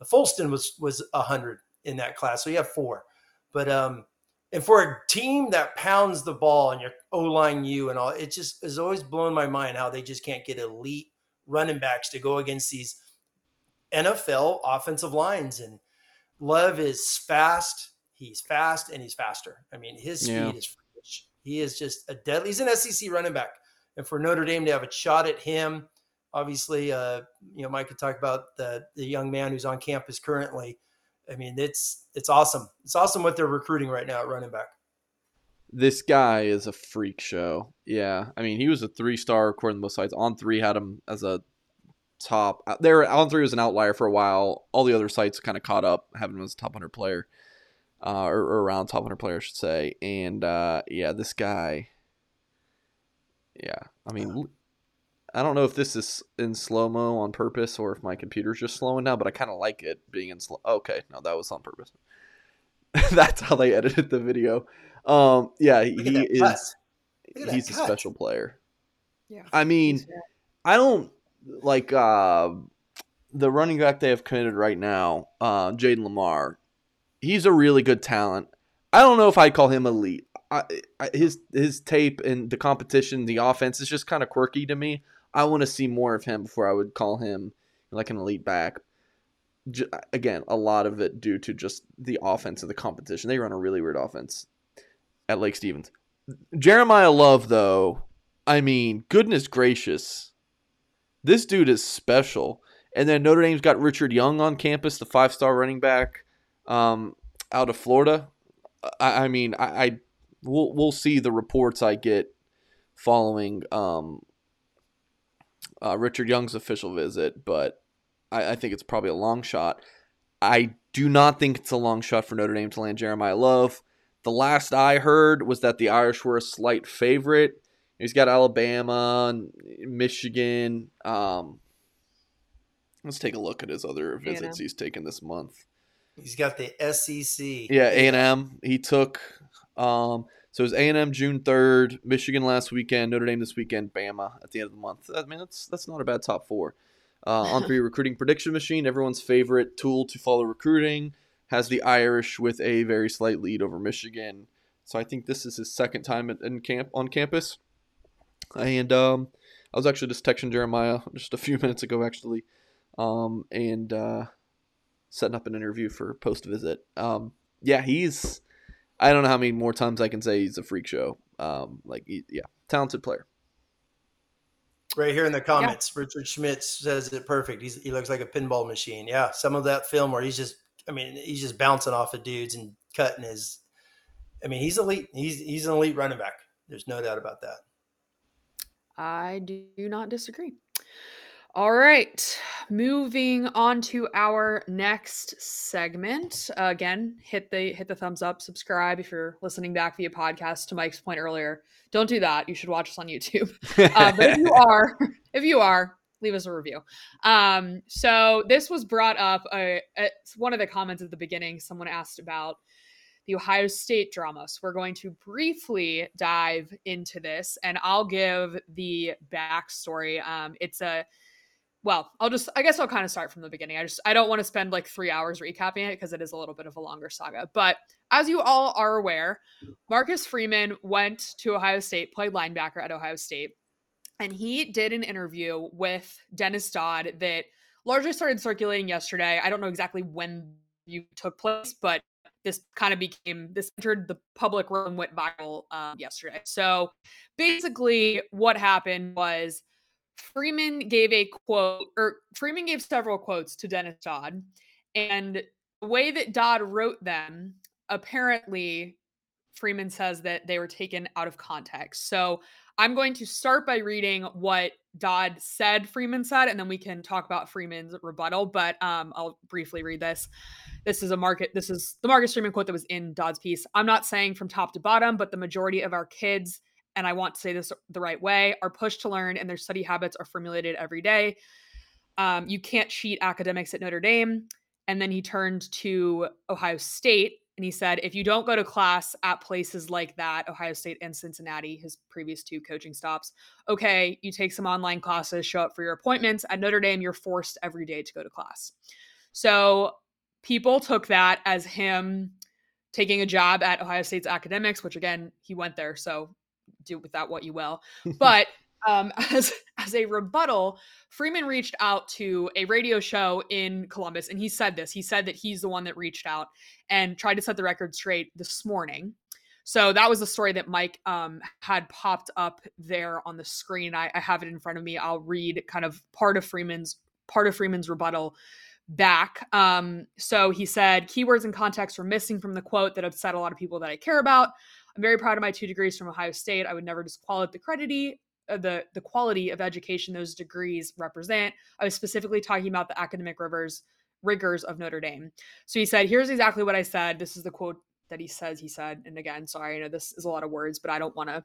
The Folston was was a hundred in that class, so you have four. But um, and for a team that pounds the ball and your O line you and all, it just has always blown my mind how they just can't get elite running backs to go against these NFL offensive lines. And Love is fast. He's fast and he's faster. I mean, his speed Yeah. is freakish. He is just a deadly. He's an SEC running back, and for Notre Dame to have a shot at him, obviously, uh, you know, Mike could talk about the the young man who's on campus currently. I mean, it's it's awesome. It's awesome what they're recruiting right now at running back. This guy is a freak show. Yeah, I mean, he was a three star according to most sites. On3 had him as a top. uh, There, On3 was an outlier for a while. All the other sites kind of caught up, having him as a top hundred player, uh, or, or around top hundred player, I should say. And uh, yeah, this guy. Yeah, I mean, I don't know if this is in slow mo on purpose or if my computer's just slowing down, but I kind of like it being in slow. Okay, no, that was on purpose. That's how they edited the video. Um, yeah, Look he is. Look at that He's a cut. special player. Yeah. I mean, I don't like uh, the running back they have committed right now, uh, Jayden Limar. He's a really good talent. I don't know if I'd call him elite. I, I, his his tape and the competition, the offense is just kind of quirky to me. I want to see more of him before I would call him like an elite back. J- again, a lot of it due to just the offense and the competition. They run a really weird offense at Lake Stevens. Jeremiah Love, though, I mean, goodness gracious, this dude is special. And then Notre Dame's got Richard Young on campus, the five-star running back um, out of Florida. I, I mean, I, I we'll we'll see the reports I get following um, uh, Richard Young's official visit, but I, I think it's probably a long shot. I do not think it's a long shot for Notre Dame to land Jeremiah Love. The last I heard was that the Irish were a slight favorite. He's got Alabama Michigan. Um, let's take a look at his other visits he's taken this month. He's got the SEC. Yeah, A and M. He took. Um, so it was A and M June third, Michigan last weekend, Notre Dame this weekend, Bama at the end of the month. I mean, that's that's not a bad top four. Uh, On3 recruiting prediction machine, everyone's favorite tool to follow recruiting has the Irish with a very slight lead over Michigan. So I think this is his second time in camp on campus. And um, I was actually just texting Jeremiah just a few minutes ago, actually, um, and uh, setting up an interview for post visit. Um, yeah, he's. I don't know how many more times I can say he's a freak show. Um, like, he, yeah, talented player. Right here in the comments, Richard Schmidt says it perfect. He's, he looks like a pinball machine. Yeah, some of that film where he's just, I mean, he's just bouncing off of dudes and cutting his. I mean, he's elite. He's he's an elite running back. There's no doubt about that. I do not disagree. All right, moving on to our next segment. Uh, again, hit the hit the thumbs up, subscribe if you're listening back via podcast. To Mike's point earlier, don't do that. You should watch us on YouTube. Uh, but if you are, if you are, leave us a review. Um, so this was brought up. Uh, one of the comments at the beginning, someone asked about the Ohio State drama. So we're going to briefly dive into this, and I'll give the backstory. Um, it's a well, I'll just I guess I'll kind of start from the beginning. I just I don't want to spend like three hours recapping it because it is a little bit of a longer saga. But as you all are aware, Marcus Freeman went to Ohio State, played linebacker at Ohio State, and he did an interview with Dennis Dodd that largely started circulating yesterday. I don't know exactly when you took place, but this kind of became this entered the public realm went viral um, yesterday. So basically, what happened was Freeman gave a quote, or Freeman gave several quotes to Dennis Dodd, and the way that Dodd wrote them, apparently, Freeman says that they were taken out of context. So I'm going to start by reading what Dodd said Freeman said, and then we can talk about Freeman's rebuttal. But um, I'll briefly read this. This is a market. This is the Marcus Freeman quote that was in Dodd's piece. I'm not saying from top to bottom, but the majority of our kids, and I want to say this the right way, are pushed to learn, and their study habits are formulated every day. Um, you can't cheat academics at Notre Dame. And then he turned to Ohio State and he said, if you don't go to class at places like that, Ohio State and Cincinnati, his previous two coaching stops, okay, you take some online classes, show up for your appointments. At Notre Dame, you're forced every day to go to class. So people took that as him taking a job at Ohio State's academics, which again, he went there. So do with that what you will. But um, as as a rebuttal, Freeman reached out to a radio show in Columbus, and he said this. He said that he's the one that reached out and tried to set the record straight this morning. So that was the story that Mike um, had popped up there on the screen. I, I have it in front of me. I'll read kind of part of Freeman's part of Freeman's rebuttal back. Um, so he said, keywords and context were missing from the quote that upset a lot of people that I care about. I'm very proud of my two degrees from Ohio State. I would never disqualify the credit uh, the the quality of education those degrees represent. I was specifically talking about the academic rivers rigors of Notre Dame. So he said, "Here's exactly what I said. This is the quote that he says he said." And again, sorry, I know this is a lot of words, but I don't want to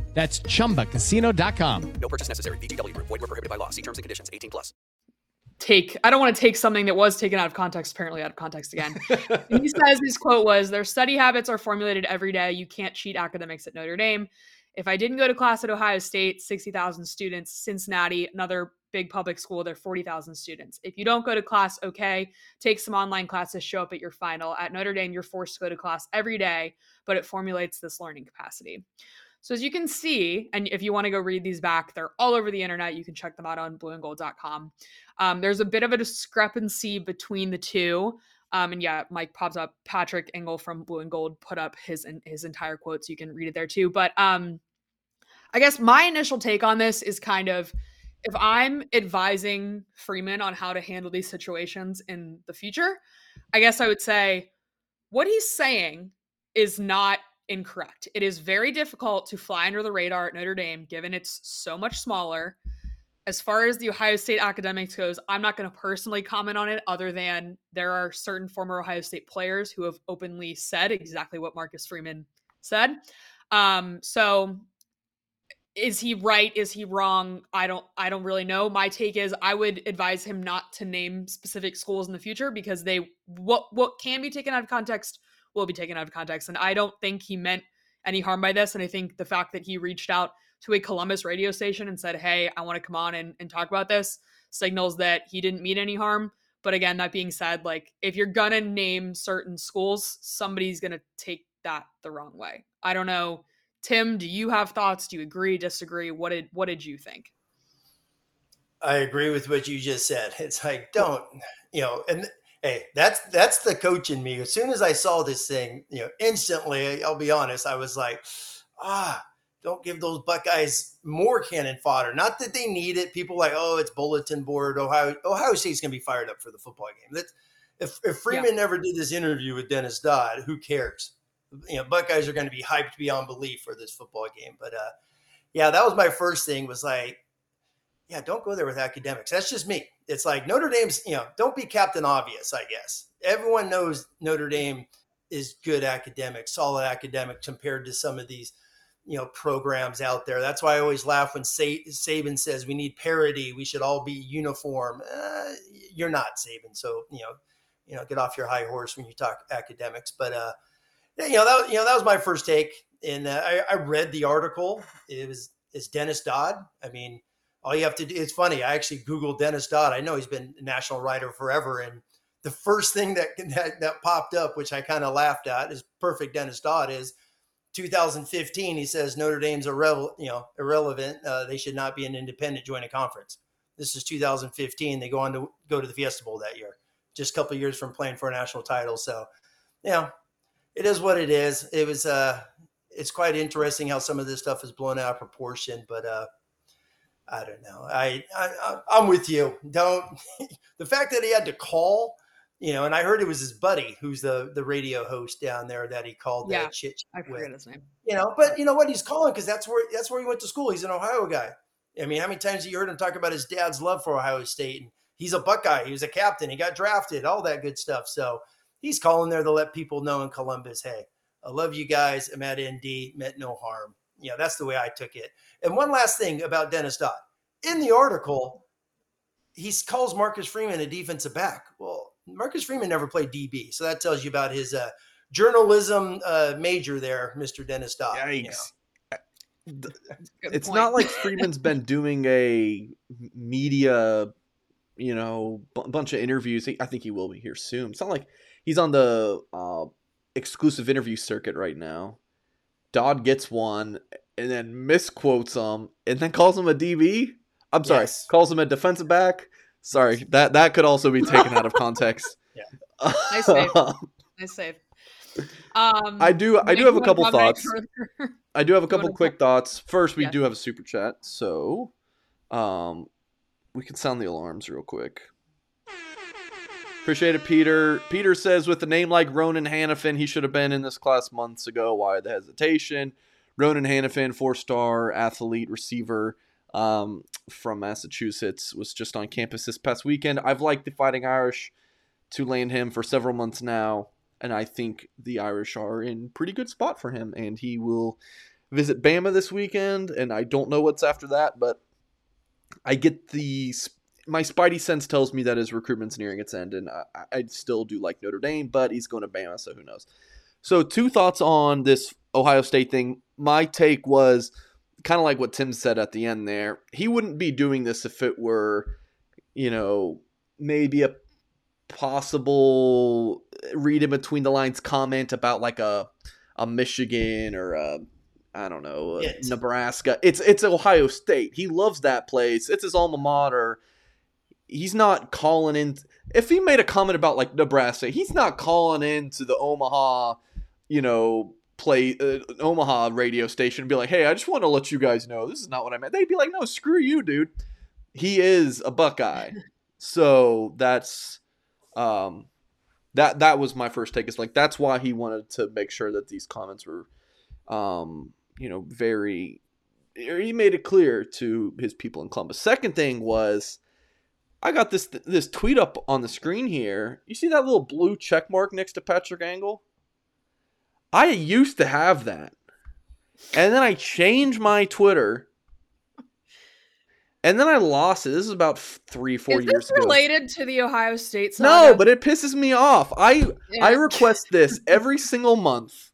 That's ChumbaCasino.com. No purchase necessary. VGW Group. Void were prohibited by law. See terms and conditions. 18 plus. take I don't want to take something that was taken out of context, apparently out of context again. he says his quote was their study habits are formulated every day. You can't cheat academics at Notre Dame. If I didn't go to class at Ohio State, 60,000 students, Cincinnati, another big public school, they're 40,000 students. If you don't go to class, okay, take some online classes, show up at your final. At Notre Dame, you're forced to go to class every day, but it formulates this learning capacity. So as you can see, and if you want to go read these back, they're all over the internet. You can check them out on blueandgold.com. Um, there's a bit of a discrepancy between the two. Um, and yeah, Mike pops up. Patrick Engel from Blue and Gold put up his his entire quote, so you can read it there too. But um, I guess my initial take on this is kind of if I'm advising Freeman on how to handle these situations in the future, I guess I would say what he's saying is not incorrect. It is very difficult to fly under the radar at Notre Dame given it's so much smaller. As far as the Ohio State academics goes, I'm not going to personally comment on it other than there are certain former Ohio State players who have openly said exactly what Marcus Freeman said. Um, so is he right is he wrong i don't i don't really know my take is i would advise him not to name specific schools in the future because they what what can be taken out of context will be taken out of context. And I don't think he meant any harm by this. And I think the fact that he reached out to a Columbus radio station and said, Hey, I want to come on and, and talk about this signals that he didn't mean any harm. But again, that being said, like if you're gonna name certain schools, somebody's gonna take that the wrong way. I don't know. Tim, do you have thoughts? Do you agree, disagree? What did what did you think? I agree with what you just said. It's like don't, you know, and hey, that's that's the coach in me. As soon as I saw this thing, you know, instantly, I'll be honest, I was like, ah, don't give those Buckeyes more cannon fodder. Not that they need it. People like, oh, it's bulletin board. Ohio Ohio State's gonna be fired up for the football game. That's if, if Freeman yeah. never did this interview with Dennis Dodd, who cares? You know, Buckeyes are going to be hyped beyond belief for this football game. But uh, yeah, that was my first thing. Was like, yeah, don't go there with academics. That's just me. It's like Notre Dame's, you know, don't be Captain Obvious, I guess. Everyone knows Notre Dame is good academic, solid academic compared to some of these, you know, programs out there. That's why I always laugh when Saban says we need parity. We should all be uniform. Uh, you're not Saban, so you know, you know, get off your high horse when you talk academics. But uh, you know, that you know that was my first take. And uh, I, I read the article. It was is Dennis Dodd. I mean, all you have to do. It's funny. I actually googled Dennis Dodd. I know he's been a national writer forever, and the first thing that that, that popped up, which I kind of laughed at, is perfect Dennis Dodd is 2015. He says Notre Dame's irrelevant. You know, irrelevant. Uh, they should not be an independent joint a conference. This is 2015. They go on to go to the Fiesta Bowl that year, just a couple years from playing for a national title. So, you know, it is what it is. It was. Uh, it's quite interesting how some of this stuff is blown out of proportion, but uh, I don't know. I, I I'm with you. Don't the fact that he had to call you know, and I heard it was his buddy who's the the radio host down there that he called Yeah, that chit I forget with. his name. You know, but you know what? He's calling because that's where that's where he went to school. He's an Ohio guy. I mean, how many times have you heard him talk about his dad's love for Ohio State? And he's a Buckeye. He was a captain. He got drafted. All that good stuff. So he's calling there to let people know in Columbus, hey, I love you guys. I'm at ND. Meant no harm. You know, that's the way I took it. And one last thing about Dennis Dodd. In the article, he calls Marcus Freeman a defensive back. Well, Marcus Freeman never played DB, so that tells you about his uh, journalism uh, major there, Mr. Dennis Dodd. you know. It's point. not like Freeman's been doing a media, you know, b- bunch of interviews. I think he will be here soon. It's not like he's on the uh, exclusive interview circuit right now. Dodd gets one and then misquotes him and then calls him a DB. I'm sorry, Yes. calls him a defensive back. Sorry, that that could also be taken out of context. Yeah. Nice save. nice save. Um, I do. I do have a couple thoughts. I do have a couple quick thoughts. First, we Yeah. do have a super chat, so um, we can sound the alarms real quick. Appreciate it, Peter. Peter says, with a name like Ronan Hanafin, he should have been in this class months ago. Why the hesitation? Ronan Hanafin, four-star athlete receiver um, from Massachusetts, was just on campus this past weekend. I've liked the Fighting Irish to land him for several months now, and I think the Irish are in pretty good spot for him, and he will visit Bama this weekend, and I don't know what's after that, but I get the my spidey sense tells me that his recruitment's nearing its end, and I, I still do like Notre Dame, but he's going to Bama, so who knows? So two thoughts on this Ohio State thing. My take was kind of like what Tim said at the end there. He wouldn't be doing this if it were, you know, maybe a possible read in between the lines comment about like a a Michigan or a I don't know. Nebraska. It's it's Ohio State. He loves that place. It's his alma mater. He's not calling in. If he made a comment about like Nebraska, he's not calling in to the Omaha, you know, play uh, Omaha radio station and be like, "Hey, I just want to let you guys know this is not what I meant." They'd be like, "No, screw you, dude." He is a Buckeye, so that's um that that was my first take. Is like that's why he wanted to make sure that these comments were, um, you know, very. He made it clear to his people in Columbus. Second thing was, I got this this tweet up on the screen here. You see that little blue check mark next to Patrick Engel? I used to have that, and then I changed my Twitter. And then I lost it. This is about three, four Is years this ago. related to the Ohio State No, but it pisses me off. I Yeah. I request this every single month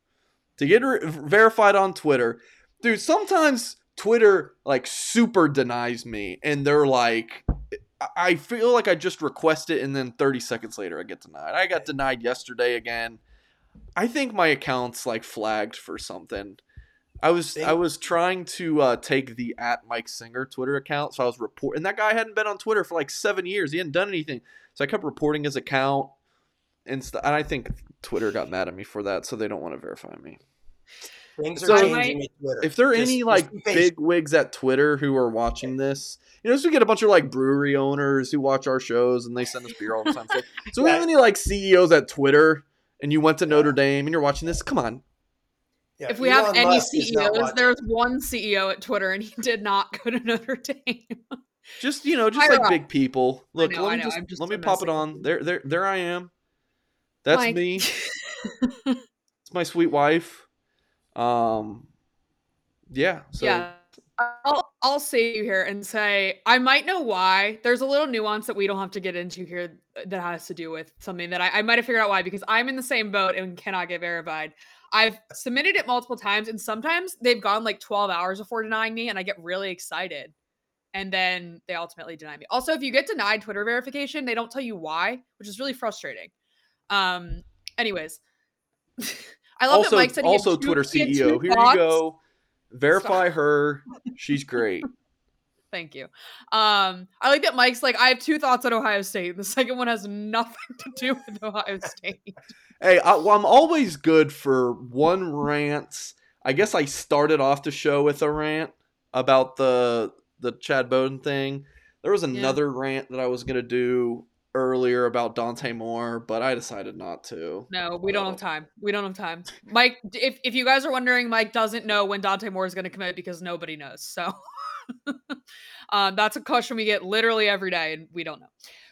to get re- verified on Twitter. Dude, sometimes Twitter like super denies me and they're like I- feel like I just request it and then 30 seconds later I get denied. I got denied yesterday again. I think my account's like flagged for something. I was I was trying to uh, take the at Mike Singer Twitter account, so I was report, and that guy hadn't been on Twitter for like seven years. He hadn't done anything, so I kept reporting his account, and st- and I think Twitter got mad at me for that, so they don't want to verify me. Things are So- changing with Twitter. If there are Just- any like big wigs at Twitter who are watching this, you know, just we get a bunch of like brewery owners who watch our shows and they send us beer all the time. So, so we have any like CEOs at Twitter, and you went to Notre Dame and you're watching this? Come on, Yeah, if we have any Musk CEOs, there's one CEO at Twitter, and he did not go to Notre Dame. just you know, just Higher like up. big people. Look, know, let me just, just let me pop it on. There, there, there I am. That's Mike. me. It's my sweet wife. Um, yeah. So yeah. I'll I'll save you here and say I might know why. There's a little nuance that we don't have to get into here that has to do with something that I, I might have figured out why because I'm in the same boat and cannot get verified. I've submitted it multiple times and sometimes they've gone like 12 hours before denying me and I get really excited and then they ultimately deny me. Also, if you get denied Twitter verification, they don't tell you why, which is really frustrating. Um, anyways, I love also, that Mike said also Twitter CEO. Here thoughts. you go. Verify her. She's great. Thank you. Um, I like that Mike's like, I have two thoughts on Ohio State. The second one has nothing to do with Ohio State. Hey, I, well, I'm always good for one rant. I guess I started off the show with a rant about the the Chad Bowden thing. There was another rant that I was gonna do earlier about Dante Moore, but I decided not to. No, we don't have time. We don't have time. Mike, if, if you guys are wondering, Mike doesn't know when Dante Moore is going to commit because nobody knows. So um, that's a question we get literally every day, and we don't know.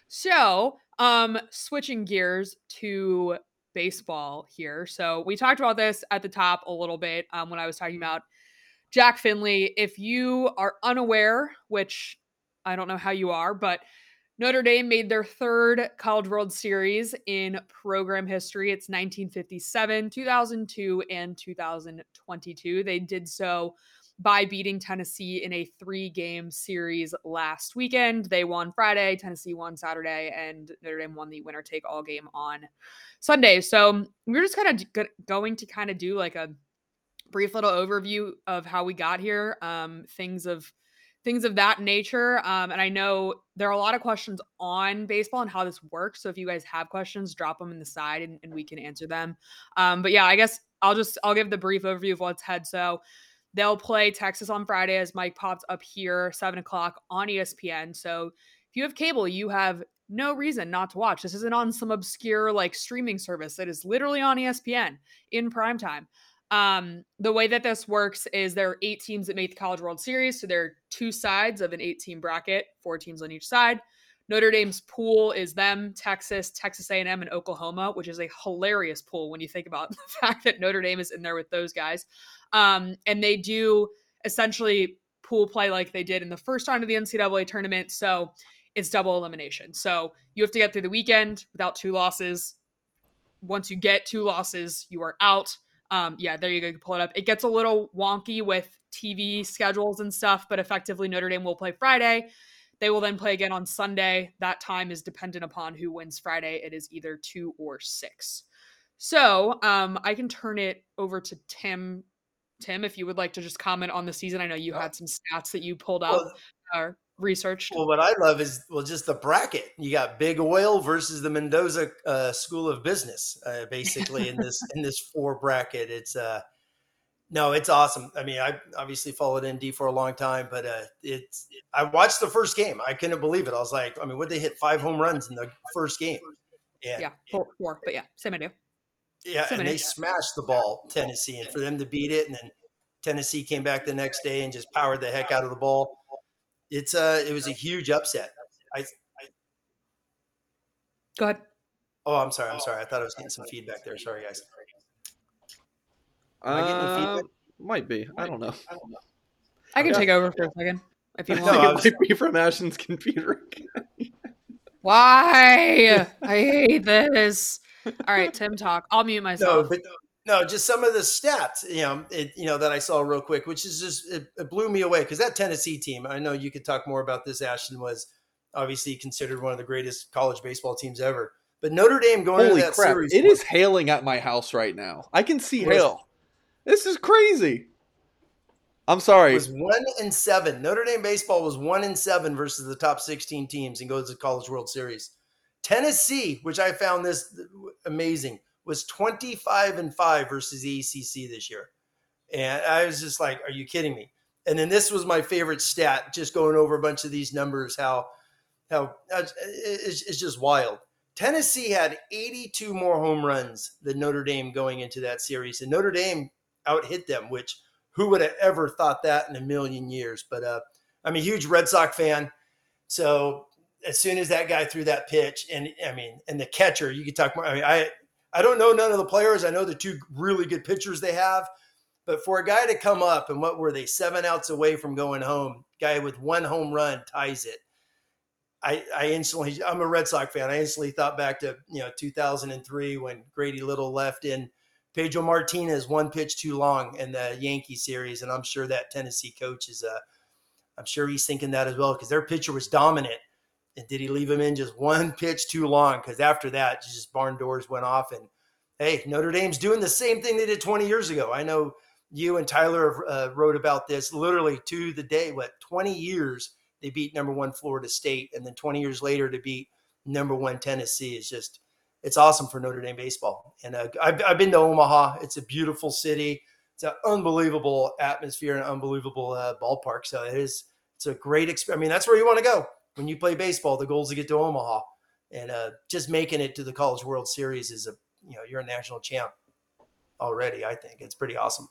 So, um, switching gears to baseball here. So we talked about this at the top a little bit um, when I was talking about Jack Findlay. If you are unaware, which I don't know how you are, but Notre Dame made their third College World Series in program history. It's 1957, 2002, and 2022. They did so by beating Tennessee in a three game series last weekend. They won Friday, Tennessee won Saturday, and Notre Dame won the winner take all game on Sunday. So we're just kind of going to kind of do like a brief little overview of how we got here, um, things of things of that nature. Um, and I know there are a lot of questions on baseball and how this works. So if you guys have questions, drop them in the side and, and we can answer them. Um, but yeah, I guess I'll just I'll give the brief overview of what's ahead. So they'll play Texas on Friday, as Mike popped up here, seven o'clock on ESPN. So if you have cable, you have no reason not to watch. This isn't on some obscure like streaming service. It is literally on ESPN in prime time. Um, the way that this works is there are eight teams that make the College World Series. So there are two sides of an eight team bracket, four teams on each side. Notre Dame's pool is them, Texas, Texas A&M, and Oklahoma, which is a hilarious pool when you think about the fact that Notre Dame is in there with those guys. Um, and they do essentially pool play like they did in the first round of the NCAA tournament. So it's double elimination. So you have to get through the weekend without two losses. Once you get two losses, you are out. Um, yeah, there you go. You can pull it up. It gets a little wonky with TV schedules and stuff, but effectively Notre Dame will play Friday. They will then play again on Sunday. That time is dependent upon who wins Friday. It is either two or six. So um, I can turn it over to Tim. Tim, if you would like to just comment on the season, I know you had some stats that you pulled out Well, researched. Well, what I love is well, just the bracket. You got Big Oil versus the Mendoza uh, School of Business, uh, basically in this in this four bracket. It's uh, no, it's awesome. I mean, I obviously followed ND for a long time, but uh, it's. I watched the first game. I couldn't believe it. I was like, I mean, what they hit five home runs in the first game, and yeah, four, four, but yeah, same idea. yeah, Seven and they innings. smashed the ball Tennessee, and for them to beat it, and then Tennessee came back the next day and just powered the heck out of the ball. It's uh, it was a huge upset. I I Go ahead. Oh, I'm sorry. I'm sorry. I thought I was getting some feedback there. Sorry, guys. Am I getting any Uh, feedback? might be. I don't know. I can Yeah. take over for a second if you want. I it was- might be from Ashton's computer. Why? I hate this. All right, Tim, talk. I'll mute No, myself. but no, just some of the stats, you know, it, you know that I saw real quick, which is just it, it blew me away because that Tennessee team. I know you could talk more about this. Ashton was obviously considered one of the greatest college baseball teams ever. But Notre Dame going Holy into that crap! series, It is hailing at my house right now. I can see Was- hail. This is crazy. I'm sorry. was one and seven. Notre Dame baseball was one and seven versus the top 16 teams and goes to the College World Series. Tennessee, which I found this amazing, was 25 and five versus the ACC this year. And I was just like, are you kidding me? And then this was my favorite stat, just going over a bunch of these numbers, how, how it's, it's just wild. Tennessee had 82 more home runs than Notre Dame going into that series. And Notre Dame out hit them, which who would have ever thought that in a million years? But uh, I'm a huge Red Sox fan. So as soon as that guy threw that pitch, and I mean, and the catcher, you could talk more. I mean, I I don't know none of the players. I know the two really good pitchers they have, but for a guy to come up and what were they seven outs away from going home? Guy with one home run ties it. I, I instantly, I'm a Red Sox fan. I instantly thought back to you know 2003 when Grady Little left in Pedro Martinez one pitch too long in the Yankee series, and I'm sure that Tennessee coach is uh, I'm sure he's thinking that as well because their pitcher was dominant. And did he leave him in just one pitch too long? Because after that, just barn doors went off. And hey, Notre Dame's doing the same thing they did 20 years ago. I know you and Tyler uh, wrote about this literally to the day. What 20 years they beat number one Florida State, and then 20 years later to beat number one Tennessee is just it's awesome for Notre Dame baseball. And uh, I've, I've been to Omaha. It's a beautiful city. It's an unbelievable atmosphere and unbelievable uh, ballpark. So it is. It's a great experience. I mean, that's where you want to go when you play baseball. The goal is to get to Omaha, and uh, just making it to the College World Series is a you know you're a national champ already. I think it's pretty awesome.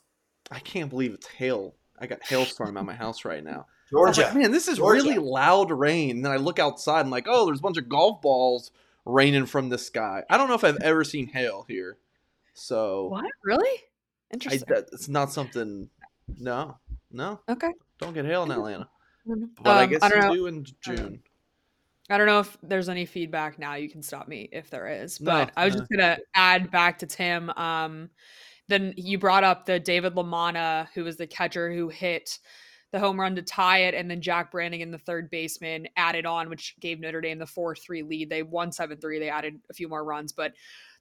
I can't believe it's hail. I got hailstorm at my house right now. Georgia, like, man, this is Georgia. really loud rain. And then I look outside and like, oh, there's a bunch of golf balls raining from the sky. I don't know if I've ever seen hail here. So what? Really? I, Interesting. that, it's not something. No, no, okay. don't get hail in Atlanta. Um, But I guess I don't you know. do in I don't know. June. I don't know if there's any feedback now. You can stop me if there is. No, But I was no. just gonna add back to Tim. Um, then you brought up the David LaManna, who was the catcher who hit the home run to tie it, and then Jack Brannigan the third baseman, added on, which gave Notre Dame the four three lead. They won seven three. They added a few more runs, but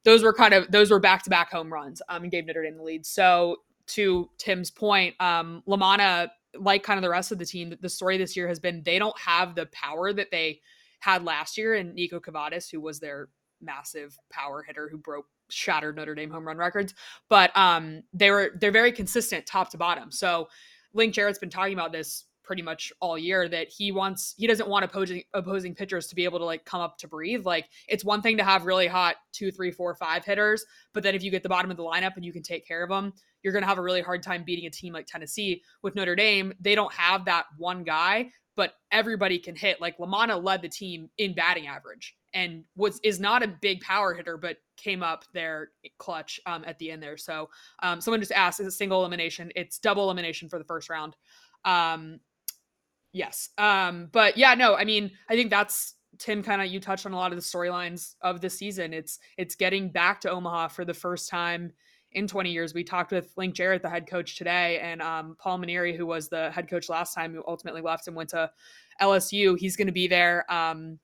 those were kind of those were back to back home runs. Um, and gave Notre Dame the lead. So to Tim's point, um, Lamana, like kind of the rest of the team, the story this year has been they don't have the power that they had last year and Nico Kavadas, who was their massive power hitter who broke shattered Notre Dame home run records. But um they were they're very consistent top to bottom. So Link Jarrett's been talking about this pretty much all year that he wants he doesn't want opposing opposing pitchers to be able to like come up to breathe. Like it's one thing to have really hot two, three, four, five hitters, but then if you get the bottom of the lineup and you can take care of them, you're gonna have a really hard time beating a team like Tennessee. With Notre Dame, they don't have that one guy but everybody can hit. Like LaManna led the team in batting average and was is not a big power hitter, but came up there clutch um, at the end there. So um, someone just asked, is it single elimination? It's double elimination for the first round. Um, yes. Um, but yeah, no, I mean, I think that's Tim kind of you touched on a lot of the storylines of the season. It's it's getting back to Omaha for the first time in 20 years. We talked with Link Jarrett, the head coach today, and um, Paul Mainieri, who was the head coach last time, who ultimately left and went to LSU. He's going to be there. Um,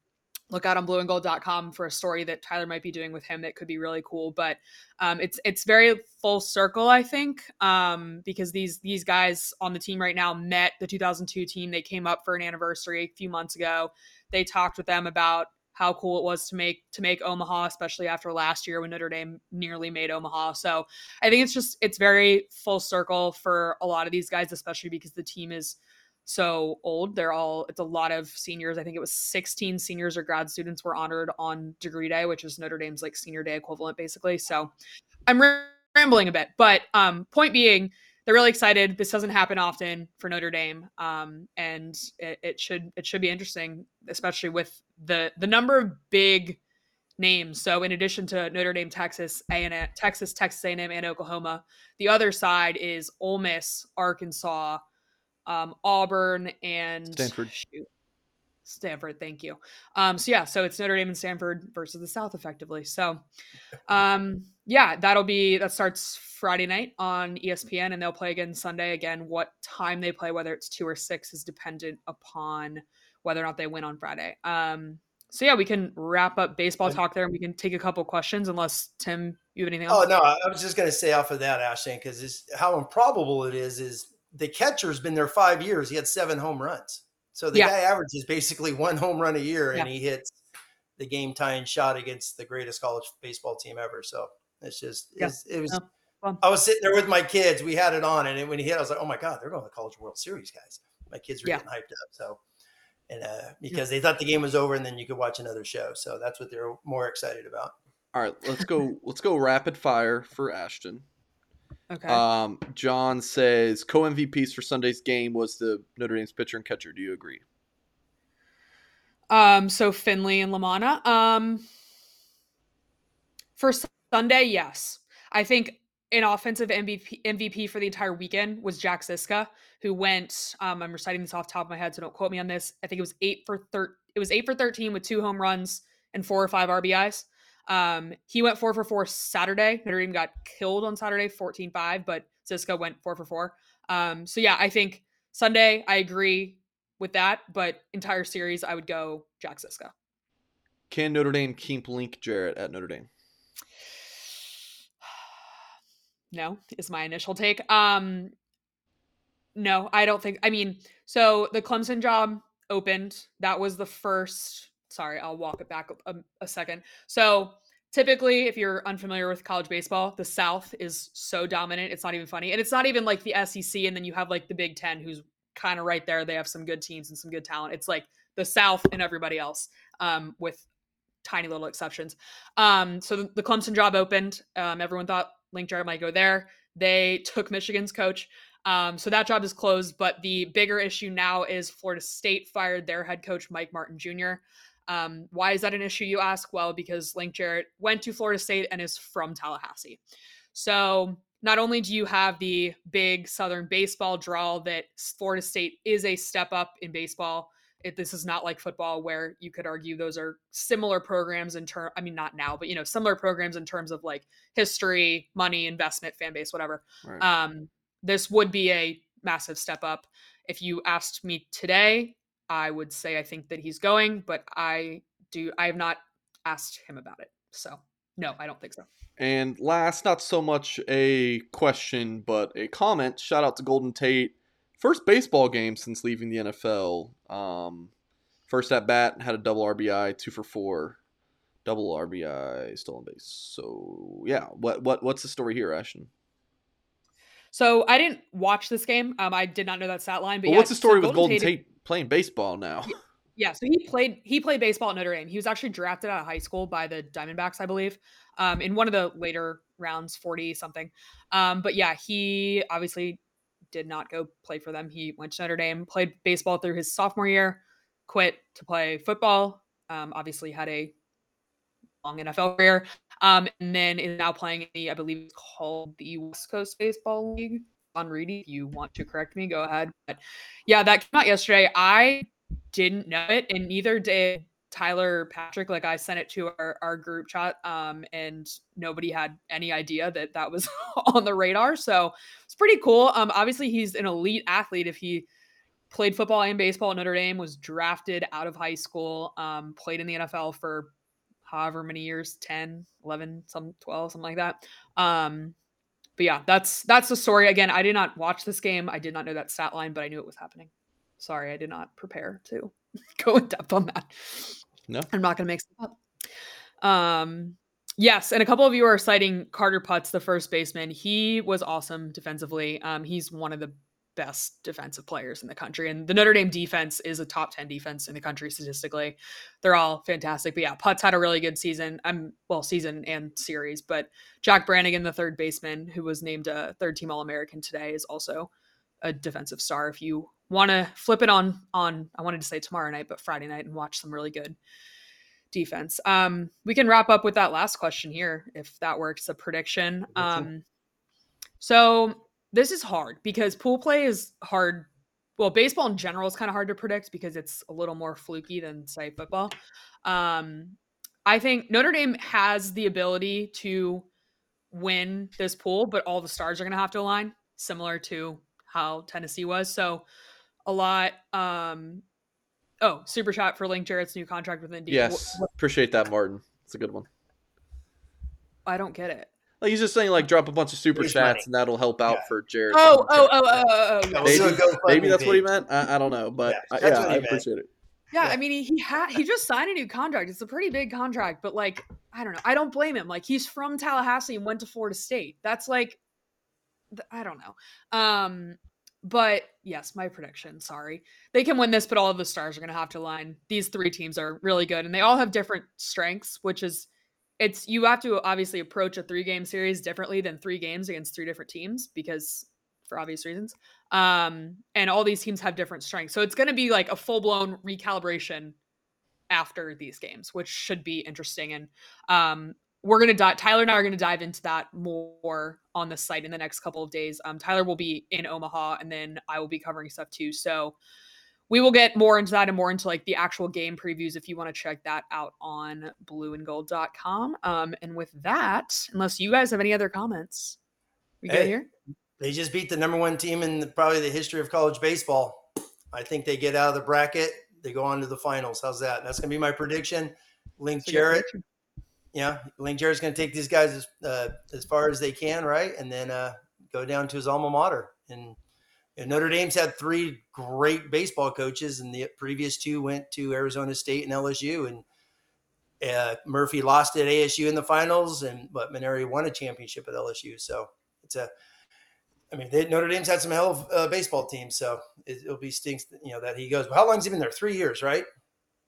look out on blueandgold.com for a story that Tyler might be doing with him that could be really cool. But um, it's it's very full circle, I think, um, because these these guys on the team right now met the 2002 team. They came up for an anniversary a few months ago. They talked with them about how cool it was to make to make Omaha, especially after last year when Notre Dame nearly made Omaha. So I think it's just it's very full circle for a lot of these guys, especially because the team is so old. They're all it's a lot of seniors. I think it was 16 seniors or grad students were honored on degree day, which is Notre Dame's like senior day equivalent, basically. So I'm rambling a bit, but um, point being, they're really excited. This doesn't happen often for Notre Dame, um, and it, it should it should be interesting, especially with the the number of big names. So in addition to Notre Dame, Texas, A&M, Texas, Texas A&M, and Oklahoma, the other side is Ole Miss, Arkansas, um, Auburn, and Stanford. shoot, Stanford, thank you. Um, so yeah, so it's Notre Dame and Stanford versus the South, effectively. So, um, yeah, that'll be that starts Friday night on ESPN, and they'll play again Sunday. Again, what time they play, whether it's two or six, is dependent upon whether or not they win on Friday. Um, so yeah, we can wrap up baseball talk there, and we can take a couple questions. Unless Tim, you have anything else? Oh no, I I was just going to say off of that, Ashton, because it's how improbable it is. Is the catcher's been there five years? He had seven home runs, so the Yeah. guy averages basically one home run a year, and Yeah. he hits the game tying shot against the greatest college baseball team ever. So it's just Yeah. it's, it was. No, fun. I was sitting there with my kids. We had it on, and when he hit, I was like, "Oh my god, they're going to the College World Series, guys!" My kids were Yeah. getting hyped up. So, and uh, because they thought the game was over, and then you could watch another show. So that's what they're more excited about. All right, let's go. let's go rapid fire for Ashton. Okay. Um, John says co MVPs for Sunday's game was the Notre Dame's pitcher and catcher. Do you agree? Um, so Findlay and LaManna. Um, for Sunday, yes. I think an offensive MVP MVP for the entire weekend was Jack Zyska, who went. Um, I'm reciting this off the top of my head, so don't quote me on this. I think it was eight for thir- It was eight for thirteen with two home runs and four or five RBIs. Um, he went four for four Saturday. Notre Dame got killed on Saturday, 14-5, but Zyska went four for four. Um, so yeah, I think Sunday, I agree. with that. But entire series, I would go Jack Zyska. Can Notre Dame keep Link Jarrett at Notre Dame? no, is my initial take. Um, no, I don't think. I mean, so the Clemson job opened. That was the first. Sorry, I'll walk it back a, a second. So typically, if you're unfamiliar with college baseball, the South is so dominant. It's not even funny, and it's not even like the SEC. And then you have like the Big Ten, who's kind of right there. They have some good teams and some good talent. It's like the South and everybody else, um, with tiny little exceptions. Um, so the, the Clemson job opened. Um, everyone thought Link Jarrett might go there. They took Michigan's coach. Um, so that job is closed. But the bigger issue now is Florida State fired their head coach, Mike Martin Jr. Um, why is that an issue, you ask? Well, because Link Jarrett went to Florida State and is from Tallahassee. So not only do you have the big Southern baseball draw that Florida State is a step up in baseball, it, this is not like football where you could argue those are similar programs in term i mean not now but you know similar programs in terms of like history money investment fan base whatever right. um this would be a massive step up if you asked me today i would say i think that he's going but i do i have not asked him about it so no i don't think so and last not so much a question but a comment shout out to golden tate first baseball game since leaving the NFL. Um, first at bat had a double RBI, two for four, double RBI, stolen base. So yeah, what what what's the story here, Ashton? So I didn't watch this game. Um, I did not know that stat line. But, but yeah, what's the story so with Golden, Tate, Tate playing baseball now? Yeah, so he played he played baseball at Notre Dame. He was actually drafted out of high school by the Diamondbacks, I believe, um, in one of the later rounds, forty something. Um, but yeah, he obviously did not go play for them. He went to Notre Dame, played baseball through his sophomore year, quit to play football. Um, obviously had a long NFL career, um, and then is now playing in the I believe it's called the West Coast Baseball League. On Reedy, if you want to correct me, go ahead. But yeah, that came out yesterday. I didn't know it, and neither did Tyler Patrick, like I sent it to our, our group chat, um, and nobody had any idea that that was on the radar. So it's pretty cool. Um, obviously he's an elite athlete. If he played football and baseball at Notre Dame, was drafted out of high school, um, played in the NFL for however many years 10 11 some 12 something like that um but yeah that's that's the story again i did not watch this game i did not know that stat line but i knew it was happening sorry i did not prepare to go in depth on that no, I'm not going to make stuff up. Um, yes, and a couple of you are citing Carter Putz, the first baseman. He was awesome defensively. Um, he's one of the best defensive players in the country, and the Notre Dame defense is a top ten defense in the country statistically. They're all fantastic. But yeah, Putz had a really good season. I'm um, well, season and series. But Jack Brannigan, the third baseman, who was named a third team All American today, is also a defensive star. If you want to flip it on on I wanted to say tomorrow night, but Friday night and watch some really good defense. Um, we can wrap up with that last question here, if that works. A prediction. Um, so this is hard because pool play is hard. Well, baseball in general is kind of hard to predict because it's a little more fluky than say football. Um, I think Notre Dame has the ability to win this pool, but all the stars are going to have to align, similar to how Tennessee was. So a lot. Um, oh, super chat for Link Jarrett's new contract with ND. Yes, what, what, appreciate that, Martin. It's a good one. I don't get it. Like he's just saying, like drop a bunch of super chats money. and that'll help out yeah. for Jarrett. Oh, oh, oh, oh, oh, oh, Maybe, maybe that's what he meant. I, I don't know, but yeah, I, yeah I appreciate it. Yeah, yeah, I mean, he he, had, he just signed a new contract. It's a pretty big contract, but like, I don't know. I don't blame him. Like, he's from Tallahassee and went to Florida State. That's like, I don't know. Um, but yes, my prediction, sorry. They can win this, but all of the stars are going to have to line. These three teams are really good and they all have different strengths, which is it's you have to obviously approach a three game series differently than three games against three different teams because for obvious reasons. Um and all these teams have different strengths. So it's going to be like a full-blown recalibration after these games, which should be interesting and um we're gonna dive. Tyler and I are gonna dive into that more on the site in the next couple of days. Um, Tyler will be in Omaha, and then I will be covering stuff too. So we will get more into that and more into like the actual game previews if you want to check that out on blueandgold.com. Um, and with that, unless you guys have any other comments, we hey, good here. They just beat the number one team in the, probably the history of college baseball. I think they get out of the bracket. They go on to the finals. How's that? That's going to be my prediction. Link That's Jarrett. Yeah, Link Jarrett's going to take these guys as, uh, as far as they can, right? And then uh, go down to his alma mater. And, and Notre Dame's had three great baseball coaches, and the previous two went to Arizona State and LSU. And uh, Murphy lost at ASU in the finals, and but Mainieri won a championship at LSU. So it's a, I mean, they, Notre Dame's had some hell of uh, baseball teams, so it, will be stinks, you know, that he goes. But how long's he been there? Three years, right?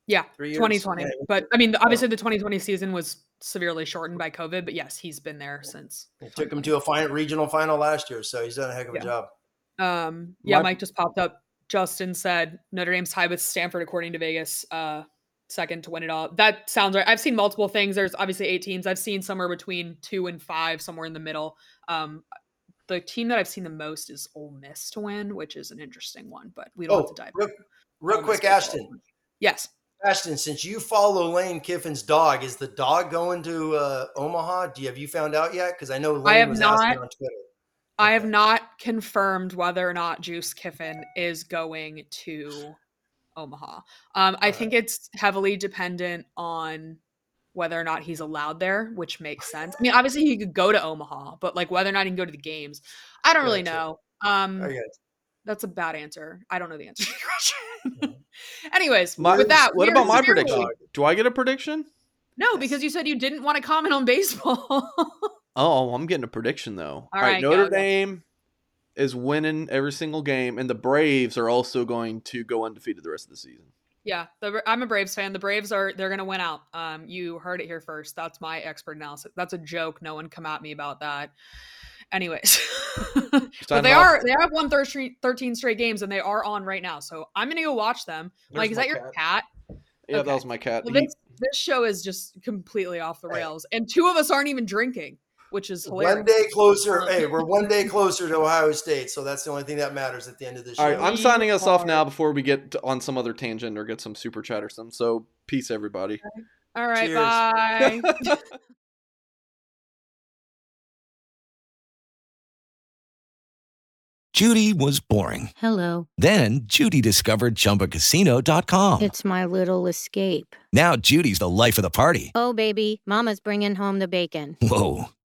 Yeah, Three years. 2020. Yeah. But I mean, obviously the 2020 season was severely shortened by COVID. But yes, he's been there since. It took him to a final, regional final last year, so he's done a heck of a Yeah. job. Um, yeah, My- Mike just popped up. Justin said Notre Dame's tied with Stanford according to Vegas. Uh, second to win it all. That sounds right. I've seen multiple things. There's obviously eight teams. I've seen somewhere between two and five, somewhere in the middle. Um, the team that I've seen the most is Ole Miss to win, which is an interesting one. But we don't have Oh, to dive. real, real quick. Ashton. Yes. Ashton, since you follow Lane Kiffin's dog, is the dog going to uh, Omaha? Do you, have you found out yet? Because I know Lane have was not. asking on Twitter. I have not confirmed whether or not Juice Kiffin is going to Omaha. Um, I think it's heavily dependent on whether or not he's allowed there, which makes sense. I mean, obviously he could go to Omaha, but like whether or not he can go to the games, I don't really know. Um, that's a bad answer. I don't know the answer to your question. Anyways, My- with that, what about my prediction? Do I get a prediction? No, because you said you didn't want to comment on baseball. Oh, I'm getting a prediction though. All right, right, Notre go. Dame is winning every single game, and the Braves are also going to go undefeated the rest of the season. Yeah, the, I'm a Braves fan. The Braves are they're gonna win out. Um, you heard it here first. That's my expert analysis. That's a joke. No one come at me about that. Anyways, but they off. are they have won 13, 13 straight games and they are on right now. So I'm gonna go watch them. There's Mike, is that your cat? Yeah, Okay. that was my cat. Well, this, this show is just completely off the rails, and two of us aren't even drinking, which is hilarious. One day closer. hey, we're one day closer to Ohio State, so that's the only thing that matters at the end of the show. All right, I'm signing us off now before we get on some other tangent or get some super chat or something. So peace, everybody. All right, Cheers. bye. Judy was boring. Hello. Then Judy discovered ChumbaCasino.com. It's my little escape. Now Judy's the life of the party. Oh, baby, Mama's bringing home the bacon. Whoa,